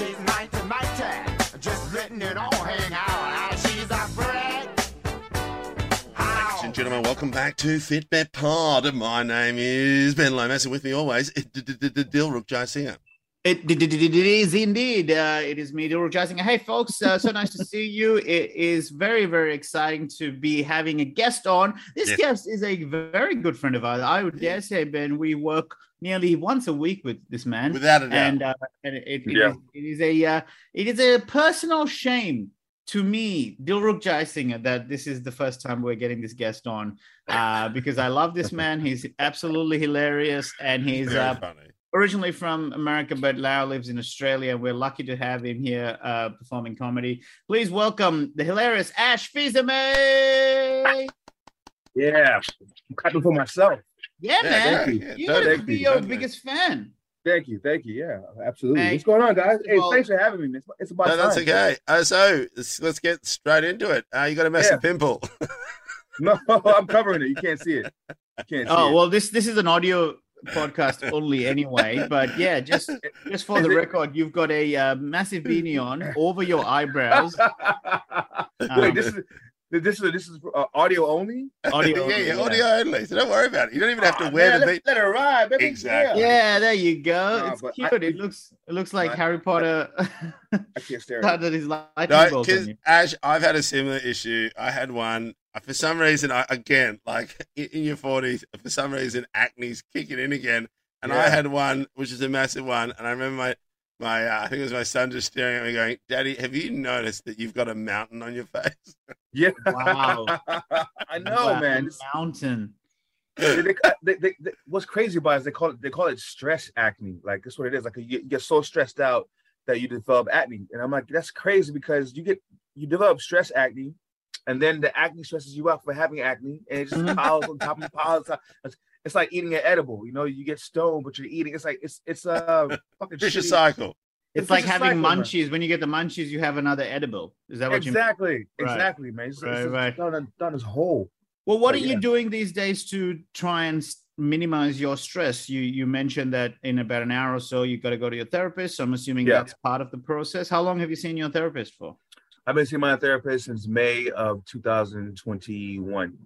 She's mighty, mighty. Just letting it all hang out. She's a bread. Ladies and gentlemen, welcome back to Fitbet Pod. My name is Ben Lomas, and with me always, Dilruk Jayasinha. It, it, it, it is indeed. Uh, it is me, Dilruk Jai Hey, folks, uh, so nice to see you. It is very, very exciting to be having a guest on. This Yes. guest is a very good friend of ours. I would dare say, Ben, we work nearly once a week with this man. Without a doubt. and uh, and it, it, Yeah. is, it is a uh, it is a personal shame to me, Dilruk Jai that this is the first time we're getting this guest on uh, because I love this man. He's absolutely hilarious, and he's Very uh, funny. Originally from America, but now lives in Australia. We're lucky to have him here uh, performing comedy. Please welcome the hilarious Ash Fizame. Yeah, I'm clapping for myself. Yeah, Yeah, man. yeah, you yeah, you don't- gotta thank be you, your don't- biggest fan. Thank you, thank you. Yeah, absolutely. Hey, What's going on, guys? Hey, well- thanks for having me. It's, it's about No, that's time. okay. Uh, so let's, let's get straight into it. Uh, you got a massive Yeah. pimple. No, I'm covering it. You can't see it. You can't see Oh it. well, this this is an audio podcast only anyway. But yeah, just just for Is the it- record, you've got a uh, massive beanie on over your eyebrows. Wait, this is this is this is uh, audio only. Audio, yeah, yeah, only, audio only. So don't worry about it. You don't even have to Aw, wear man, the let, let it ride, baby. Exactly. Yeah. Yeah, there you go. Nah, it's cute. I- it looks it looks like I- Harry Potter I can't stare at started his lightning No. Ash, I've had a similar issue. I had one for some reason. I again, like in, in your forties, for some reason, acne's kicking in again, and I had one which is a massive one. And I remember my my uh, I think it was my son just staring at me, going, "Daddy, have you noticed that you've got a mountain on your face?" Yeah. Wow. I know, Wow, man. the This- mountain. they, they, they, they, they- what's crazy about it is they call it they call it stress acne. Like that's what it is. Like you you get so stressed out that you develop acne, and I'm like, that's crazy because you get you develop stress acne, and then the acne stresses you out for having acne, and it just Mhm. piles on top of piles. on top. It's, like eating an edible. You know, you get stoned, but you're eating. It's like it's it's a fucking Vicious cycle. It's, It's like having cycle, man. munchies. When you get the munchies, you have another edible. Is that what you mean? Exactly, exactly, man. It's, Right, it's, right. done, done as whole. Well, what are But you yeah. doing these days to try and minimize your stress? You you mentioned that in about an hour or so you've got to go to your therapist. So I'm assuming Yeah. that's part of the process. How long have you seen your therapist for? I've been seeing my therapist since May of 2021.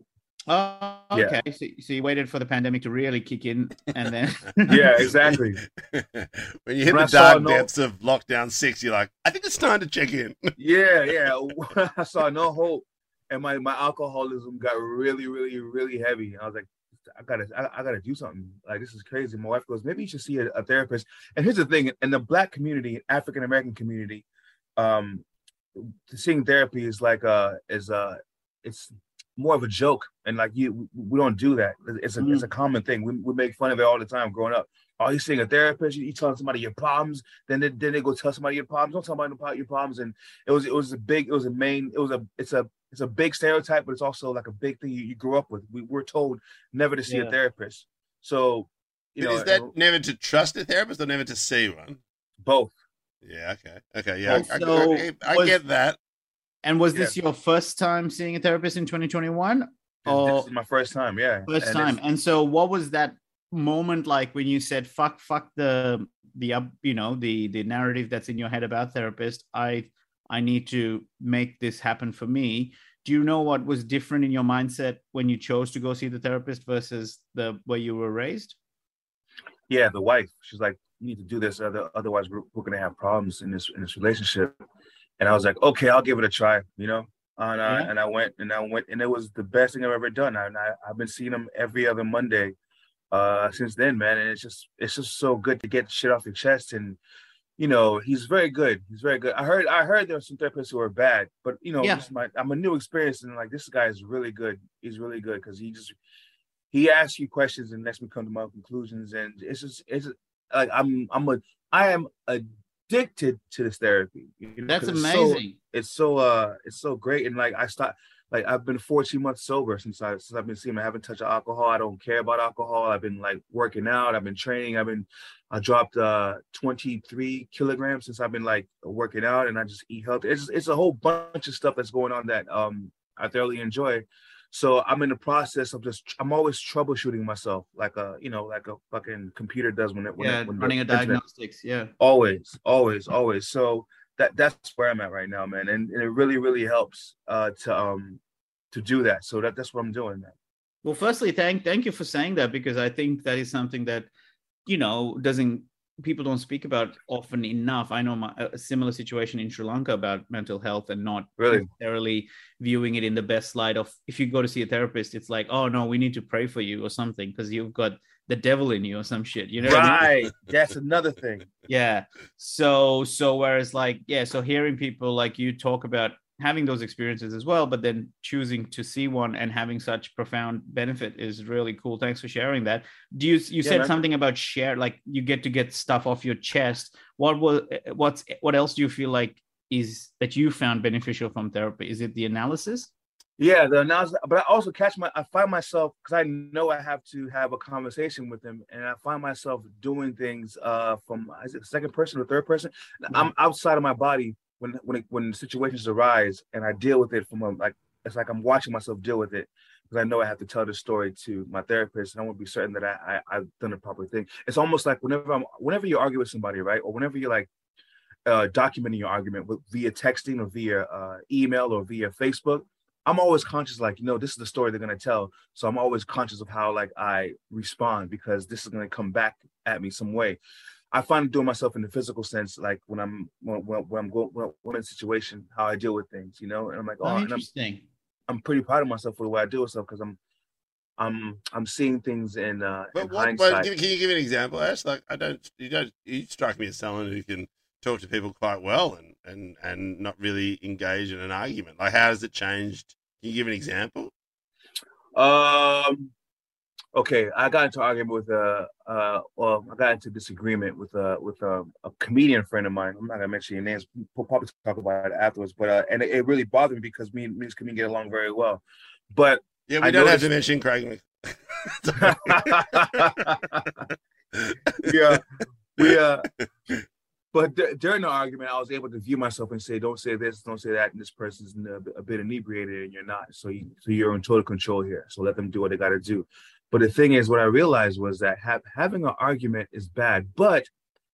Oh, Yeah. okay. So, so you waited for the pandemic to really kick in, and then Yeah, exactly. when you hit When the saw dark no- depths of lockdown six, you're like, I think it's time to check in. Yeah, yeah. I saw no hope, and my my alcoholism got really, really, really heavy. I was like, I gotta, I, I gotta do something. Like this is crazy. My wife goes, maybe you should see a, a therapist. And here's the thing: in the Black community, African American community, um, seeing therapy is like uh is uh it's more of a joke, and like you, we don't do that. It's a it's a common thing. We, we make fun of it all the time growing up. Oh, you seeing a therapist? You, you telling somebody your problems, then they, then they go tell somebody your problems. Don't tell somebody about your problems. And it was it was a big it was a main it was a it's a it's a big stereotype, but it's also like a big thing you, you grew up with. We were told never to see Yeah. a therapist. So you know is that never to trust a therapist or never to see one? both. Yeah, okay. Okay, yeah. I, I- I, I was- get that. and was this your first time seeing a therapist in 2021? Oh. this is my first time, yeah. First And time. And so, what was that moment like when you said, "Fuck, fuck the the up," you know, the the narrative that's in your head about therapist? I I need to make this happen for me. Do you know what was different in your mindset when you chose to go see the therapist versus the where you were raised? yeah, the wife. She's like, need to do this, other, otherwise we're, we're gonna have problems in this in this relationship. And I was like, okay, I'll give it a try, you know. And I, Yeah. and I went and I went and it was the best thing I've ever done. And I, I've been seeing him every other Monday uh since then, man. And it's just it's just so good to get shit off your chest. And you know, he's very good. He's very good. I heard I heard there were some therapists who are bad, but you know, Yeah. my I'm a new experience and like this guy is really good. He's really good because he just he asks you questions and lets me come to my conclusions. And it's just it's like I'm I'm a I am addicted to this therapy. you know, That's 'cause it's so- amazing. it's so uh it's so great and like I start like I've been 14 months sober since I since I've been seeing him. I haven't touched alcohol. I don't care about alcohol. I've been like working out. I've been training. I've been I dropped uh 23 kilograms since I've been like working out and I just eat healthy. It's it's a whole bunch of stuff that's going on that um I thoroughly enjoy. So I'm in the process of just I'm always troubleshooting myself like a you know like a fucking computer does when it when yeah, it, when running a internet- diagnostics. Yeah. always always always so that that's where i'm at right now man and, and it really really helps uh to um to do that so that that's what i'm doing man Well, firstly, thank thank you for saying that because I think that is something that you know doesn't people don't speak about often enough. I know my, a similar situation in Sri Lanka about mental health and not Really? necessarily viewing it in the best light of if you go to see a therapist, it's like, oh no, we need to pray for you or something because you've got the devil in you or some shit. You know, what I mean? right that's another thing yeah so so whereas like yeah so hearing people like you talk about having those experiences as well but then choosing to see one and having such profound benefit is really cool. Thanks for sharing that. Do you you Yeah, said man. something about share like you get to get stuff off your chest. What was what's what else do you feel like is that you found beneficial from therapy? Is it the analysis? Yeah the analysis but i also catch my i find myself because i know i have to have a conversation with them and i find myself doing things uh from is it second person or third person? I'm outside of my body when when it, when situations arise and i deal with it from a like it's like i'm watching myself deal with it because i know i have to tell the story to my therapist and i want to be certain that I, I i've done the proper thing it's almost like whenever i'm whenever you argue with somebody right or whenever you're like uh documenting your argument with, via texting or via uh email or via facebook I'm always conscious, like, you know, this is the story they're gonna tell. So I'm always conscious of how like I respond because this is gonna come back at me some way. I find doing myself in the physical sense, like when I'm when, when, when I'm going when I'm in a situation, how I deal with things, you know, and I'm like, oh, oh, and I'm, interesting I'm pretty proud of myself for the way I do with stuff because I'm I'm I'm seeing things in uh in what? hindsight. But can, can you give an example, Ash? Like, I don't. You don't. You strike me as someone who can talk to people quite well and and and not really engage in an argument. Like, how has it changed? Can you give an example? Um. Okay, I got into argument with a uh, uh, well, I got into disagreement with a with a, a comedian friend of mine. I'm not gonna mention your names. We'll probably talk about it afterwards. But uh, and it, it really bothered me because me and me and this comedian get along very well. But Yeah, we I don't have to mention Craig. Yeah, we uh. But d- during the argument, I was able to view myself and say, "Don't say this, don't say that." And this person's a, a bit inebriated, and you're not. So, you, so you're in total control here. So let them do what they got to do. But the thing is, what I realized was that have, having an argument is bad, but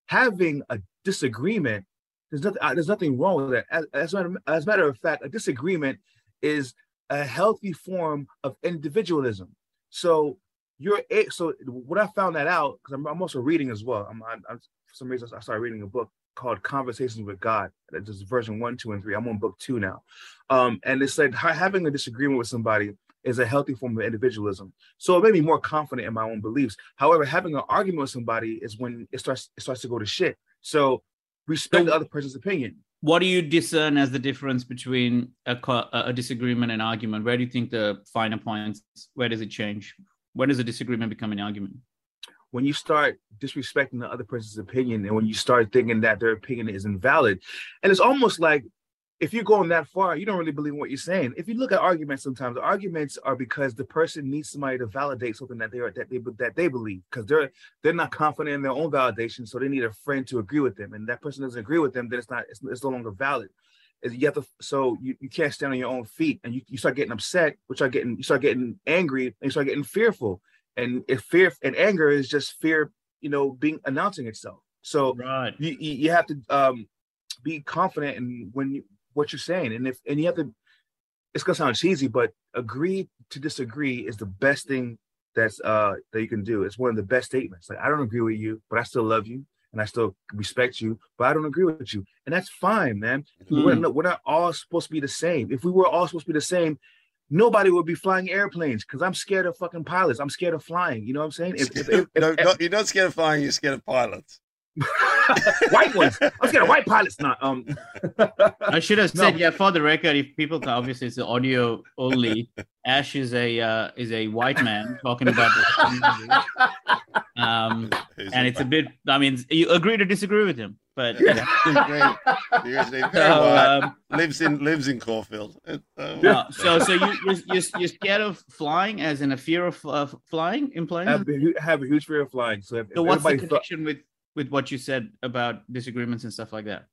having a disagreement, there's nothing. uh, There's nothing wrong with that. As, as, a matter, as a matter of fact, a disagreement is a healthy form of individualism. So you're so what I found that out because I'm, I'm also reading as well. I'm, I'm, I'm for some reason I started reading a book called Conversations with God. This is version one, two, and three. I'm on book two now, um, and it said having a disagreement with somebody is a healthy form of individualism. So it made me more confident in my own beliefs. However, having an argument with somebody is when it starts it starts to go to shit. So respect the other person's opinion. what do you discern as the difference between a, a disagreement and argument where do you think the finer points where does it change when does a disagreement become an argument when you start disrespecting the other person's opinion and when you start thinking that their opinion is invalid and it's almost like if you're going that far you don't really believe what you're saying. If you look at arguments sometimes arguments are because the person needs somebody to validate something that they are that they that they believe because they're they're not confident in their own validation so they need a friend to agree with them. And that person doesn't agree with them then it's not it's, it's no longer valid. Is you have to so you, you can't stand on your own feet and you, you start getting upset which start getting you start getting angry and you start getting fearful. And if fear and anger is just fear you know being announcing itself. So right. you, you you have to um be confident in when you, what you're saying. And if and you have to it's gonna sound cheesy but agree to disagree is the best thing that's uh that you can do. It's one of the best statements. Like i don't agree with you but i still love you and i still respect you but i don't agree with you. And that's fine man. We're, Mm. not, we're not all supposed to be the same. If we were all supposed to be the same nobody would be flying airplanes because i'm scared of fucking pilots. I'm scared of flying. You know what i'm saying? If, if, if, no, you're not scared of flying. You're scared of pilots. white ones i'm scared of white pilots not um i should have No. said yeah for the record if people can obviously it's audio only ash is a uh, is a white man talking about the um Who's and it's a bit i mean you agree to disagree with him but yeah. Seriously, very so, um, lives in lives in Caulfield. It, uh, so so you you're, you're, you're scared of flying as in a fear of uh, flying in planes. I have, a have a huge fear of flying so if, so if what's the everybody thought, connection with with what you said about disagreements and stuff like that?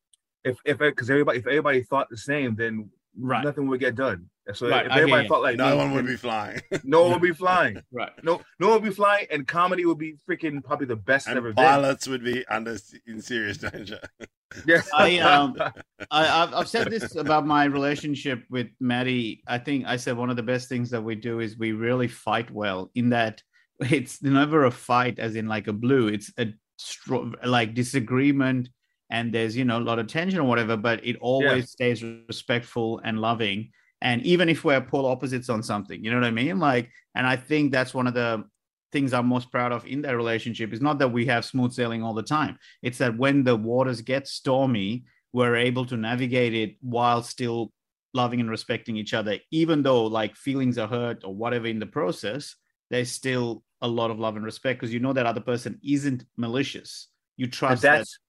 if if because everybody if everybody thought the same then Right. nothing would get done. So Right, if everybody you. felt like no me, one would be flying. no one would be flying. Right. No, no one would be flying, and comedy would be freaking probably the best it's ever and been. pilots would be under in serious danger. Yes, I, um, I, I've, I've said this about my relationship with Maddie. I think I said one of the best things that we do is we really fight well. In that it's never a fight, as in like a blue. It's a stro- like disagreement, and there's you know a lot of tension or whatever. But it always stays respectful and loving. And even if we're polar opposites on something, you know what I mean? Like, and I think that's one of the things I'm most proud of in that relationship is not that we have smooth sailing all the time. It's that when the waters get stormy, we're able to navigate it while still loving and respecting each other, even though like feelings are hurt or whatever in the process, there's still a lot of love and respect because you know that other person isn't malicious. You And trust that. that's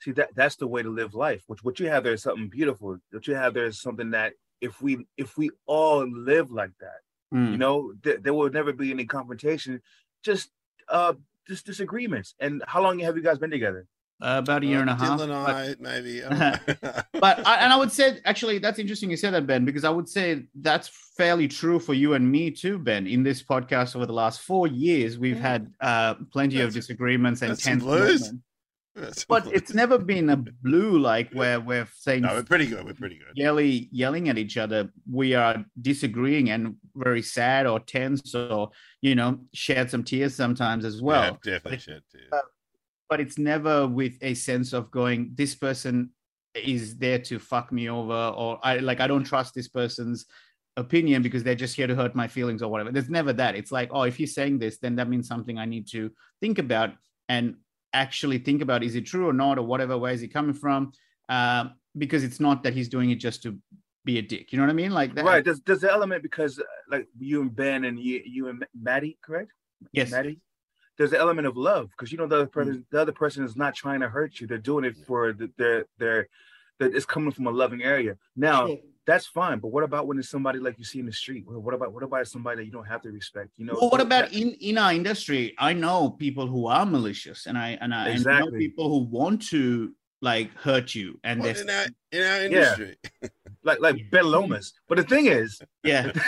see that that's the way to live life. Which what you have there is something beautiful. What you have there is something that if we if we all live like that, Mm. you know, th- there will never be any confrontation, just uh just disagreements. And how long have you guys been together? Uh, about a year and a half. Dylan and but- I, maybe. I but I, and I would say actually that's interesting you said that Ben because I would say that's fairly true for you and me too Ben in this podcast over the last four years we've Yeah. had uh, plenty of disagreements and that's tense blues. moments. That's- but it's never been a blue like where we're saying no, we're pretty good. We're pretty good. yelly yelling at each other we are disagreeing and very sad or tense or you know shed some tears sometimes as well yeah, definitely should too. But it's never with a sense of going this person is there to fuck me over or i like i don't trust this person's opinion because they're just here to hurt my feelings or whatever there's never that it's like oh if he's saying this then that means something i need to think about and actually think about is it true or not or whatever where is he coming from um, because it's not that he's doing it just to be a dick you know what i mean like that Right. Does does the element because uh, like you and Ben and you you and Maddie, correct? yes Maddie. There's an element of love because you know the other mm. person the other person is not trying to hurt you. They're doing it for the, their their that it's coming from a loving area. Now that's fine, but what about when it's somebody like you see in the street? What what about what about somebody that you don't have to respect? You know. well, what about that- in in our industry? I know people who are malicious, and I and I, and I know people who want to like hurt you, and Well, they're in our in our industry, like like Ben Lomas? But the thing is, yeah.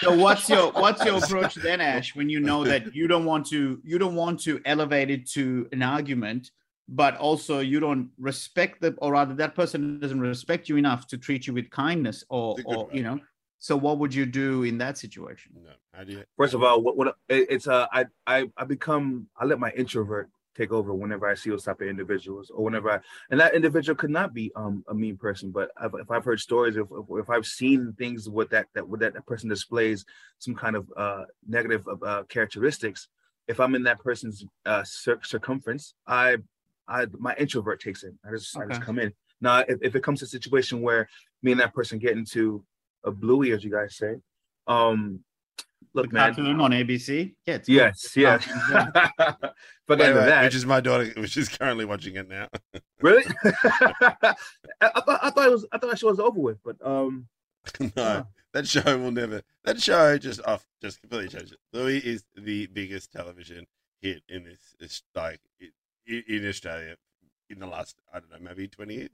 So what's your what's your approach then, Ash, when you know that you don't want to you don't want to elevate it to an argument, but also you don't respect the or rather that person doesn't respect you enough to treat you with kindness or It's a good or one. you know. So what would you do in that situation? no, how do first of all, what what it's uh I I I become I let my introvert take over whenever I see those type of individuals or whenever I and that individual could not be um a mean person, but if, if I've heard stories if, if I've seen things with that that with that person displays some kind of uh negative uh, characteristics, if I'm in that person's uh cir- circumference, I I my introvert takes it. I just I just come in. Now if, if it comes to a situation where me and that person get into a bluey, as you guys say, um look the man, cartoon on ABC? Yeah, it's Yes, yes. Yeah. Forget Wait, wait, that. which is my daughter, which is currently watching it now. really? I, I thought I thought it was I thought that show was over with, but um, no, Yeah. that show will never. That show just off, just completely changed it. Bluey is the biggest television hit in this, it's like in, in Australia in the last I don't know maybe twenty years.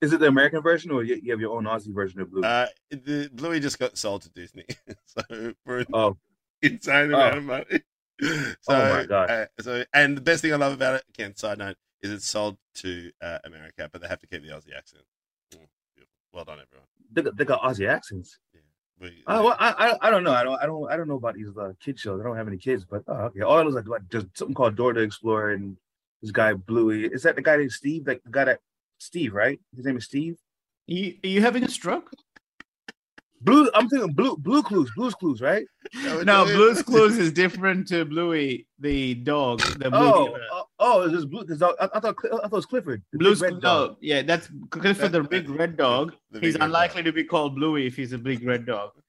Is it the American version or you, have your own Aussie version of Blue? Uh, the Bluey just got sold to Disney, so for oh, insane Oh. amount of money. So, Oh my God. Uh, so, and the best thing I love about it, again, side note, is it's sold to uh, America, but they have to keep the Aussie accent. Mm. Well done, everyone. they, got- they got Aussie accents. Yeah. We, Oh, well, I, I I don't know. I don't I don't I don't know about these uh, kid shows. I don't have any kids, but oh, okay. All I was like, like just something called Door to Explore and this guy Bluey. Is that the guy named Steve? Like the guy that Steve, right? His name is Steve. You, are you having a stroke? Blue. I'm thinking Blue Blue Clues. Blues Clues, right? No, No, Blue's Clues is different to Bluey, the dog. The oh, blue Oh, oh, oh, is this Blue? This dog, I, I thought I thought it was Clifford. the Blue's red dog. no, yeah, that's Clifford the big red dog. The He's red unlikely to be called Bluey if he's a big red dog. dog.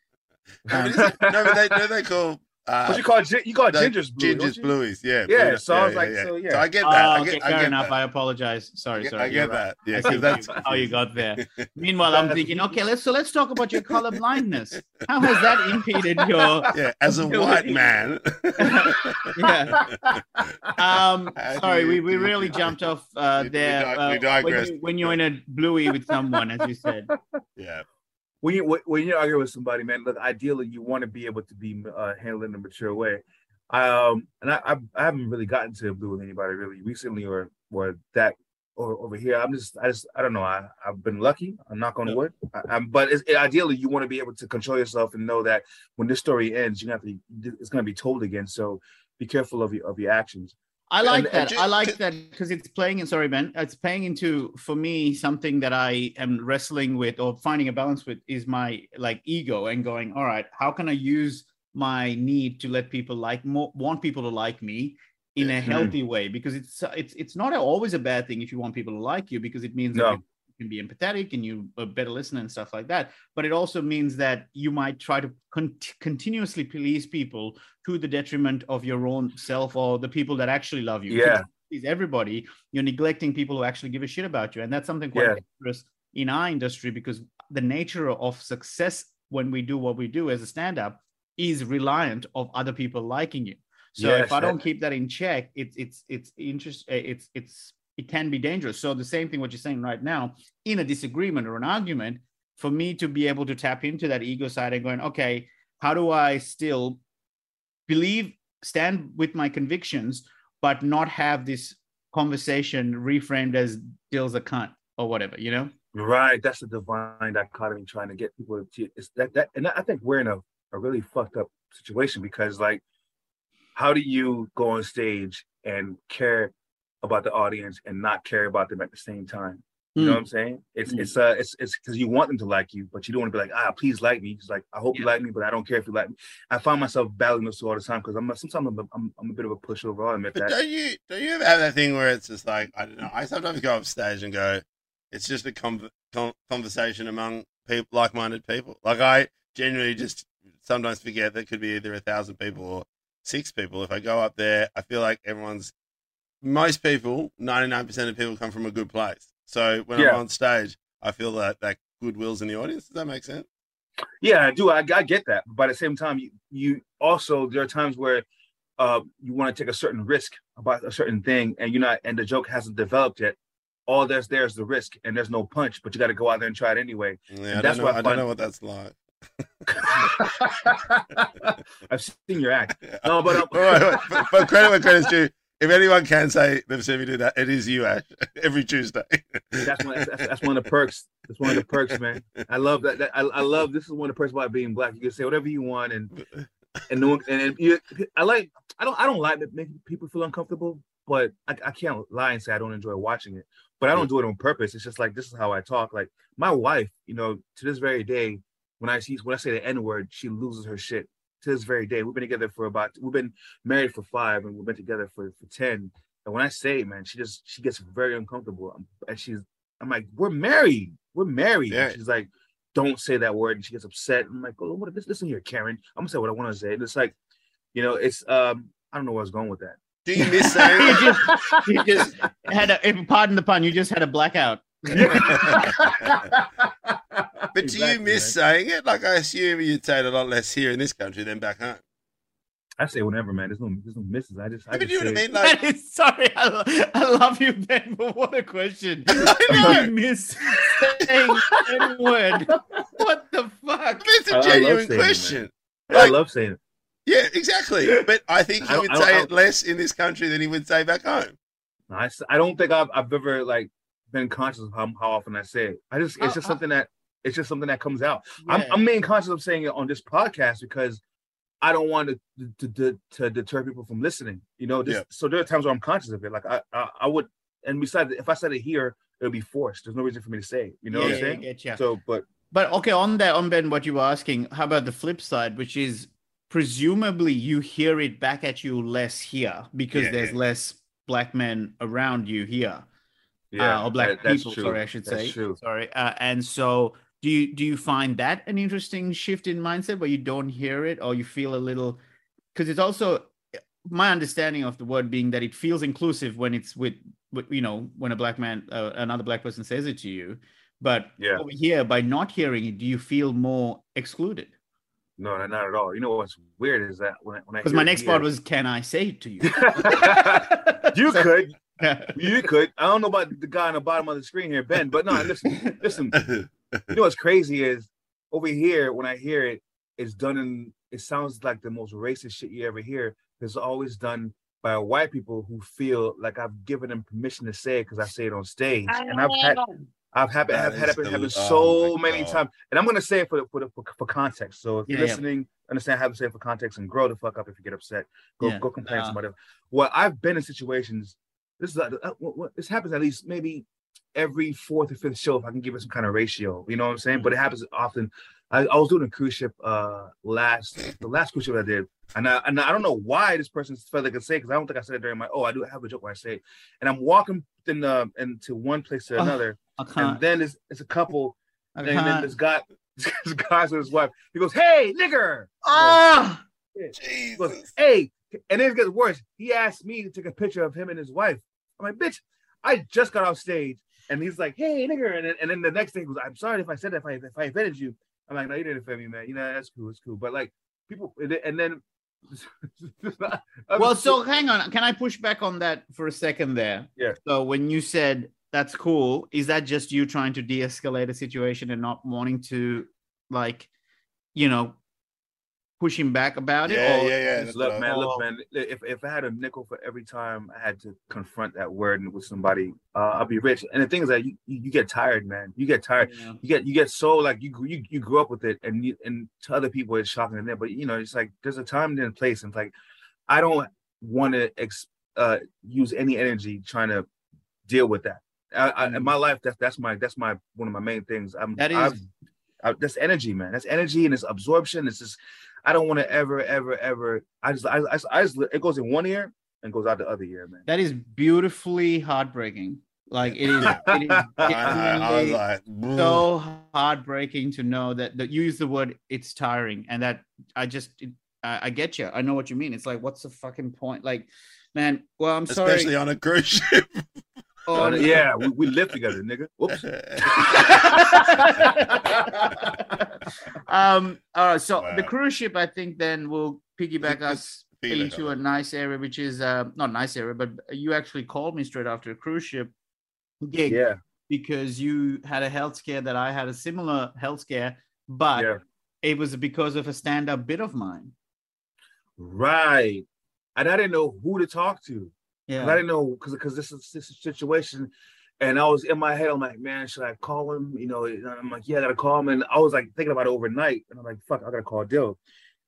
No, but is it- no, but they, no, they call uh, What you call gi- you call no, gingers blue? gingers blueies. Yeah, Yeah, blue- so I was like, so, yeah. So I get Oh, that. I okay, get, I fair get enough. that. I apologize. I Sorry, get, sorry. I you're get right. that. Yeah, I see because that's how you got there. Meanwhile, I'm thinking, okay, let's so let's talk about your color blindness. How has that impeded your? yeah, as a white man. Yeah. Um, sorry, we, we really jumped off uh, We- we there. di- we uh, when, you, when you're in a bluey with someone, as you said. yeah. When you when you argue with somebody, man, look, ideally you want to be able to be uh, handled in a mature way. Um, and I, I, I haven't really gotten to blue with anybody really recently or or that or over here. I'm just I just I don't know. I I've been lucky. I'm not going to wood. I, but it's, ideally you want to be able to control yourself and know that when this story ends, you have to it's going to be told again. So be careful of your of your actions. I like And- and that. I like that because it's playing in. Sorry, Ben. It's playing into for me something that I am wrestling with or finding a balance with is my like ego and going. All right, how can I use my need to let people like more, want people to like me in a Mhm. healthy way? Because it's it's it's not always a bad thing if you want people to like you because it means that No. Can be empathetic and you a better listener and stuff like that. But it also means that you might try to con- continuously please people to the detriment of your own self or the people that actually love you. Yeah. please everybody, you're neglecting people who actually give a shit about you. And that's something quite Yeah. dangerous in our industry because the nature of success when we do what we do as a stand-up is reliant of other people liking you. So Yes, if I don't keep that in check, it's it's it's interest uh, it's it's it can be dangerous. So the same thing what you're saying right now, in a disagreement or an argument, for me to be able to tap into that ego side and going, okay, how do I still believe, stand with my convictions, but not have this conversation reframed as Dill's a cunt or whatever, you know? Right, that's the divine dichotomy trying to get people to it's that that and I think we're in a, a really fucked up situation because like how do you go on stage and care about the audience and not care about them at the same time? You know Mm. what I'm saying? It's Mm. it's uh it's it's because you want them to like you, but you don't want to be like, ah, please like me. It's like I hope you like me, but I don't care if you like me. I find myself battling those two all the time because I'm a- sometimes I'm a, I'm, I'm a bit of a pushover. I'll admit But that. don't you don't you ever have that thing where it's just like I don't know? I sometimes go off stage and go, it's just a con- con- conversation among people, like-minded people. Like I genuinely just sometimes forget that could be either a thousand people or six people. If I go up there, I feel like everyone's most people, ninety nine percent of people come from a good place. So when Yeah. I'm on stage, I feel that that goodwill's in the audience. Does that make sense? Yeah, I do. I, I get that. But at the same time, you, you also there are times where uh, you want to take a certain risk about a certain thing, and you're not, and the joke hasn't developed yet. All there's there is the risk, and there's no punch, but you got to go out there and try it anyway. Yeah, I That's don't know. what I I don't know what that's like. I've seen your act. No, but um, but, but credit where credit's due. If anyone can say they've seen me do that, it is you, Ash. Every Tuesday. that's one. That's, that's one of the perks. That's one of the perks, man. I love that. that I, I love this is one of the perks about being black. You can say whatever you want, and and no one, and you, I like. I don't. I don't like making people feel uncomfortable, but I, I can't lie and say I don't enjoy watching it. But I don't do it on purpose. It's just like this is how I talk. Like my wife, you know, to this very day, when I see when I say the N word, she loses her shit. To this very day, we've been together for about. We've been married for five, and we've been together for for ten. And when I say, it, man, she just she gets very uncomfortable, and she's. I'm like, we're married. We're married. Yeah. And she's like, don't say that word, and she gets upset. I'm like, oh, what? Listen here, Karen. I'm gonna say what I want to say. And it's like, you know, it's um, I don't know where I was going with that. Do you miss saying you just you just had a if- pardon the pun, you just had a blackout. But do you miss man. saying it? Like I assume you'd say it a lot less here in this country than back home. I say whatever, man. There's no, there's no misses. I just, I but just you know what I say- mean? Like, That is sorry. I, lo- I love you, Ben, but what a question. I Do know. you miss saying N word? What the fuck? it's I- I a love genuine saying it, question. I love saying it. Yeah, exactly. But I think I he would I say I it less in this country than he would say back home. I, I don't think I've, I've ever like been conscious of how, how often I say it. I just it's Oh, just I- something that it's just something that comes out. I'm, Yeah. I'm being conscious of saying it on this podcast because I don't want to to, to, to deter people from listening. You know, this, Yeah. so there are times where I'm conscious of it. Like I, I I would, and besides, if I said it here, it would be forced. There's no reason for me to say it. You know what I'm saying? Get ya. So, but But okay, on that, on Ben, what you were asking, how about the flip side, which is presumably you hear it back at you less here because Yeah, there's yeah. less black men around you here, yeah, uh, or black that- people. true. Sorry, I should That's say. true. Sorry, uh, and so do you do you find that an interesting shift in mindset where you don't hear it or you feel a little because it's also my understanding of the word being that it feels inclusive when it's with, with you know when a black man uh, another black person says it to you but Yeah. over here by not hearing it do you feel more excluded No, not not at all. You know what's weird is that when when I because my next part was can i say it to you you So- could, you could. I don't know about the guy on the bottom of the screen here, Ben, but no, listen, listen. You know what's crazy is over here, when I hear it, it's done in. It sounds like the most racist shit you ever hear. It's always done by white people who feel like I've given them permission to say it because I say it on stage, and I've had. I've had I've had it happen so oh many times, and I'm gonna say it for the, for, the, for for context. So if you're Yeah, yeah. listening, understand how to say it for context and grow the fuck up if you get upset. Go Yeah, go complain to uh, somebody. Well, I've been in situations. This is uh, this happens at least maybe every fourth or fifth show if I can give it some kind of ratio. You know what I'm saying? But it happens often. I, I was doing a cruise ship uh last the last cruise ship I did, and I and I don't know why this person felt like I could say because I don't think I said it during my oh I do have a joke where I say it, and I'm walking in the into one place to Oh, another, I and then there's it's a couple, and then can't. this guy this guy's with his wife. He goes, "Hey, nigger." Ah! He goes, Jesus. hey, and then it gets worse. He asked me to take a picture of him and his wife. I'm like, bitch, I just got off stage. And he's like, hey, nigger. And then, and then the next thing was, I'm sorry if I said that, if I, if I offended you. I'm like, no, you didn't offend me, man. You know, that's cool. It's cool. But like, people, and then. well, so hang on. Can I push back on that for a second there? Yeah. So when you said that's cool, is that just you trying to de-escalate a situation and not wanting to, like, you know, push him back about it? Yeah, or- yeah, yeah. Just look, man, look, man. If, if I had a nickel for every time I had to confront that word with somebody, uh, I'd be rich. And the thing is that you, you, you get tired, man. You get tired. Yeah. you get you get so like you you you grew up with it and you, and to other people it's shocking to them but you know it's like there's a time and a place and it's like i don't want to ex- uh use any energy trying to deal with that I, I, in my life that's that's my that's my one of my main things i'm That is- I've, I, that's energy man that's energy and it's absorption it's just i don't want to ever ever ever i just I, I, I just it goes in one ear and goes out the other ear man That is beautifully heartbreaking. Like it is, it is I, I was like, so heartbreaking to know that that you use the word it's tiring and that I just it, I, I get you. I know what you mean. It's like what's the fucking point? Like, man. Well, I'm sorry. especially on a cruise ship. Oh, no. yeah we, we live together nigga whoops um. All right. So the cruise ship, I think, then will piggyback us into a nice area, which is uh not nice area, but you actually called me straight after a cruise ship gig yeah because you had a health scare that I had a similar health scare, but yeah it was because of a stand-up bit of mine. Right. And I didn't know who to talk to. 'Cause Yeah. I didn't know because because this is this is a situation. And I was in my head, I'm like, man, should I call him? You know, and I'm like, yeah, I gotta call him. And I was like thinking about it overnight. And I'm like, fuck, I gotta call Dill.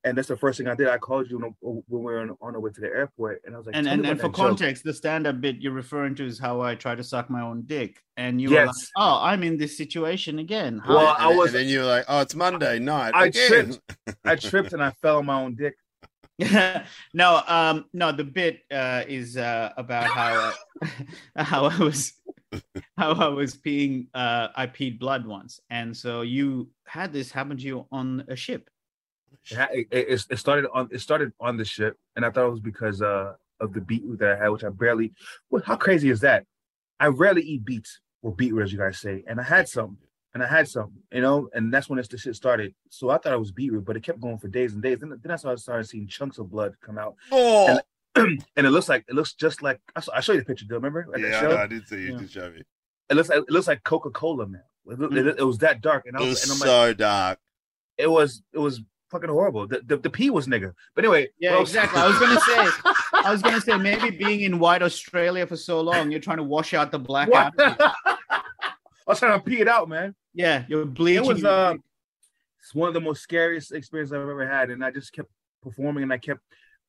And that's the first thing I did. I called you when when we were on, on our way to the airport. And I was like, and and, and for that joke. context, the stand-up bit you're referring to is how I try to suck my own dick, and you were like, "Oh, I'm in this situation again." How- Well, I was- and then you were like, "Oh, it's Monday night." I again." tripped. I tripped and I fell on my own dick. no, um, no. The bit uh, is uh, about how uh, how I was how I was peeing. Uh, I peed blood once, and so you had this happen to you on a ship. It, it, it, started on it started on the ship, and I thought it was because uh of the beetroot that I had, which I barely. Well, how crazy is that? I rarely eat beets or beetroot, as you guys say, and I had some, and I had some, you know, and that's when this the shit started. So I thought I was beetroot, but it kept going for days and days. Then, then I started started seeing chunks of blood come out, Oh, and it looks like it looks just like I saw, I showed you the picture. Do you remember? At yeah, I, show? know, I did see you Yeah. did show me. It looks like it looks like Coca Cola man. It, look- it, it was that dark, and I It was, was and I'm like, so dark. it was it was fucking horrible. The, the the pee was nigga. But anyway, Yeah, well- exactly. I was gonna say, I was gonna say, maybe being in white Australia for so long, you're trying to wash out the black. Out. I was trying to pee it out, man. Yeah, you're bleaching. It was uh, it's one of the most scariest experiences I've ever had, and I just kept performing, and I kept.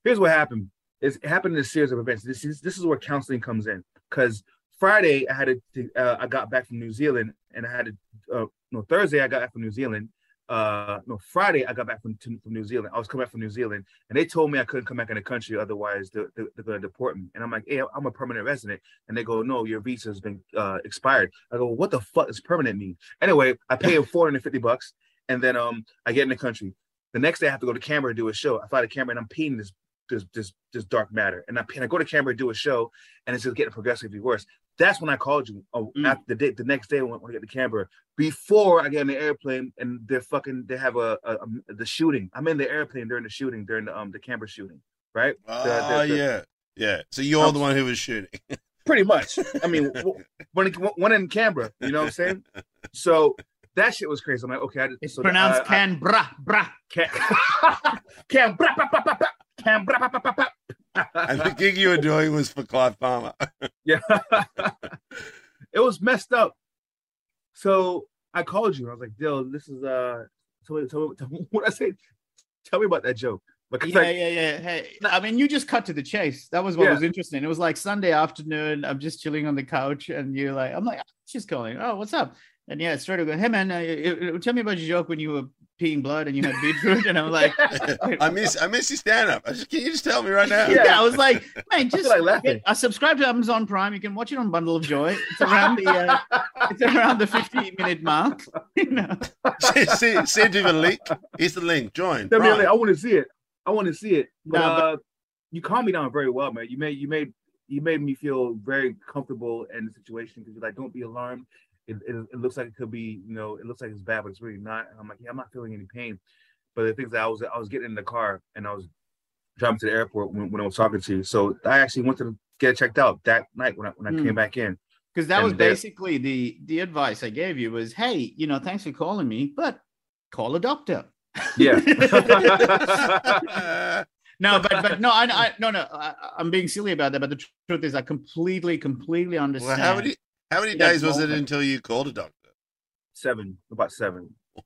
Here's what happened: is it happened in a series of events. This is this is where counseling comes in, because Friday I had to, uh, I got back from New Zealand, and I had to, uh, no Thursday I got back from New Zealand. Uh, no Friday I got back from, from New Zealand. I was coming back from New Zealand, and they told me I couldn't come back in the country, otherwise they're, they're, they're going to deport me. And I'm like, hey, I'm a permanent resident, and they go, no, your visa has been uh, expired. I go, what the fuck does permanent mean? Anyway, I pay them 450 bucks, and then um I get in the country. The next day I have to go to Canberra to do a show. I fly to Canberra and I'm peeing this this this, this dark matter, and I and I go to Canberra to do a show, and it's just getting progressively worse. That's when I called you. Oh, Mm. after the day, the next day when, when I get to Canberra, before I get in the airplane, and they're fucking they have a, a, a- the shooting. I'm in the airplane during the shooting during the um the Canberra shooting, right? Oh the- the- yeah, yeah. So you're I'm- the one who was shooting. Pretty much. I mean, w- one, one in Canberra, you know what I'm saying? So that shit was crazy. I'm like, okay, I, It's so pronounced I- I- Canberra. Bra. Can can bra, bra, bra, bra, bra, can bra, bra, bra, bra, bra. And the gig you were doing was for Clive Palmer. yeah, it was messed up. So I called you. I was like, "Yo, this is uh." Tell me, tell me, tell me what I say. Tell me about that joke. Because Yeah, like, yeah, yeah. Hey, I mean, you just cut to the chase. That was what Yeah. was interesting. It was like Sunday afternoon. I'm just chilling on the couch, and you're like, I'm like, she's calling. Oh, what's up? And yeah, straight away, hey man, uh, tell me about your joke when you were peeing blood and you had beetroot. And I'm like, I miss I miss your stand up. Can you just tell me right now? yeah. Yeah. I was like, man, just feel like laughing. I subscribe to Amazon Prime. You can watch it on Bundle of Joy. It's around the uh, it's around the 50 minute mark. you know, send, send him a link. Here's the link. Join. Tell me, like, I want to see it. I want to see it. But, Nah, but- uh, you calmed me down very well, man. You made you made you made me feel very comfortable in the situation because you're like, don't be alarmed. It, it, it looks like it could be, you know, it looks like it's bad, but it's really not. And I'm like, yeah, I'm not feeling any pain. But the things that I was I was getting in the car and I was driving to the airport when, when I was talking to you. So I actually went to get it checked out that night when I when I Hmm. came back in. because that was And there- basically the the advice I gave you was, hey, you know, thanks for calling me, but call a doctor. Yeah. No, but but no, I, I no no, I, I'm being silly about that. But the truth is, I completely completely well, understand. how many how many days was it until you called a doctor? seven, about seven.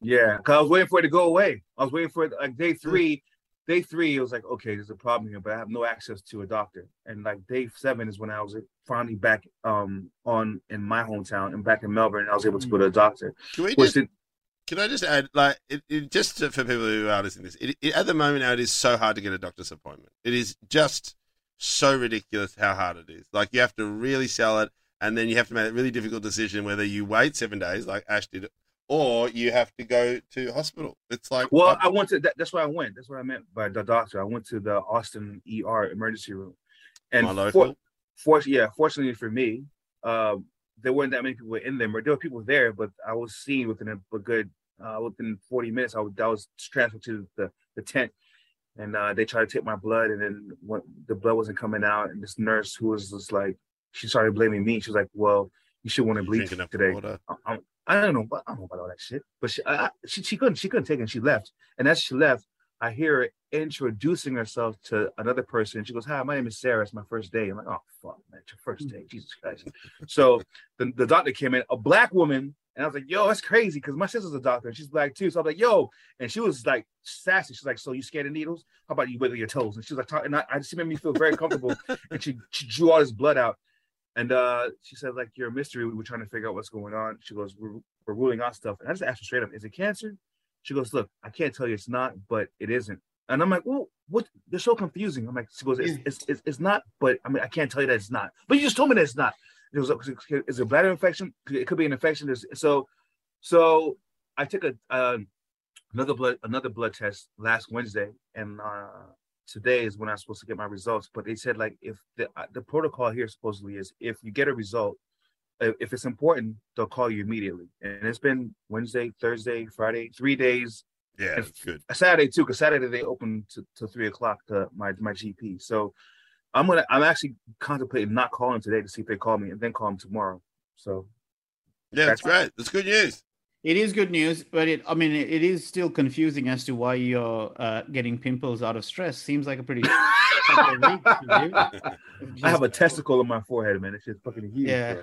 Yeah, because I was waiting for it to go away. I was waiting for it like day three. Day three, it was like, okay, there's a problem here, but I have no access to a doctor. And like day seven is when I was finally back um on in my hometown and back in Melbourne. And I was able to go to a doctor. Can we just did, can I just add like it, it just to, for people who are listening to this, it, it, at the moment now it is so hard to get a doctor's appointment. It is just so ridiculous how hard it is. Like you have to really sell it, and then you have to make a really difficult decision whether you wait seven days like Ash did, or you have to go to hospital. It's like well, I went to that, that's where I went. That's what I meant by the doctor. I went to the Austin ER emergency room. And my for- local. For, yeah, fortunately for me, um, there weren't that many people in them. Or there were people there, but I was seen within a, a good uh, within 40 minutes. I was, I was transferred to the, the tent, and uh, they tried to take my blood, and then when the blood wasn't coming out, and this nurse who was just like, she started blaming me. She was like, "Well, you should want to bleed today." I, I, don't know, but I don't know about all that shit. But she, I, I- she, she couldn't, she couldn't take it. And she left, and as she left, I hear her introducing herself to another person. She goes, "Hi, my name is Sarah. It's my first day." I'm like, "Oh fuck, man, it's your first day, Jesus Christ." So the, the doctor came in, a black woman, and I was like, "Yo, that's crazy," because my sister's a doctor and she's black too. So I'm like, "Yo," and she was like sassy. She's like, "So you scared of needles? How about you wiggle your toes?" And she was like, talking, and I, I just made me feel very comfortable. and she, she drew all this blood out. And uh, she said, like, you're a mystery. We were trying to figure out what's going on. She goes, we're, we're ruling out stuff. And I just asked her straight up, is it cancer? She goes, look, I can't tell you it's not, but it isn't. And I'm like, well, what? They're so confusing. I'm like, she goes, it's, it's, it's, it's not, but I mean, I can't tell you that it's not. But you just told me that it's not. It was, is it a bladder infection? It could be an infection. So, so I took a uh, another blood another blood test last Wednesday, and uh, today is when I'm supposed to get my results. But they said like if the uh, the protocol here supposedly is if you get a result, uh, if it's important, they'll call you immediately. And it's been Wednesday, Thursday, Friday, three days. Yeah, it's good. Saturday too, because Saturday they open to, to three o'clock to my my GP. So I'm gonna I'm actually contemplating not calling today to see if they call me and then call them tomorrow. So Yeah, that's great. That's good news. It is good news, but it I mean it, it is still confusing as to why you're uh, getting pimples out of stress. Seems like a pretty couple of weeks to do. I have a testicle on my forehead, man. It's just fucking huge. Yeah. bro.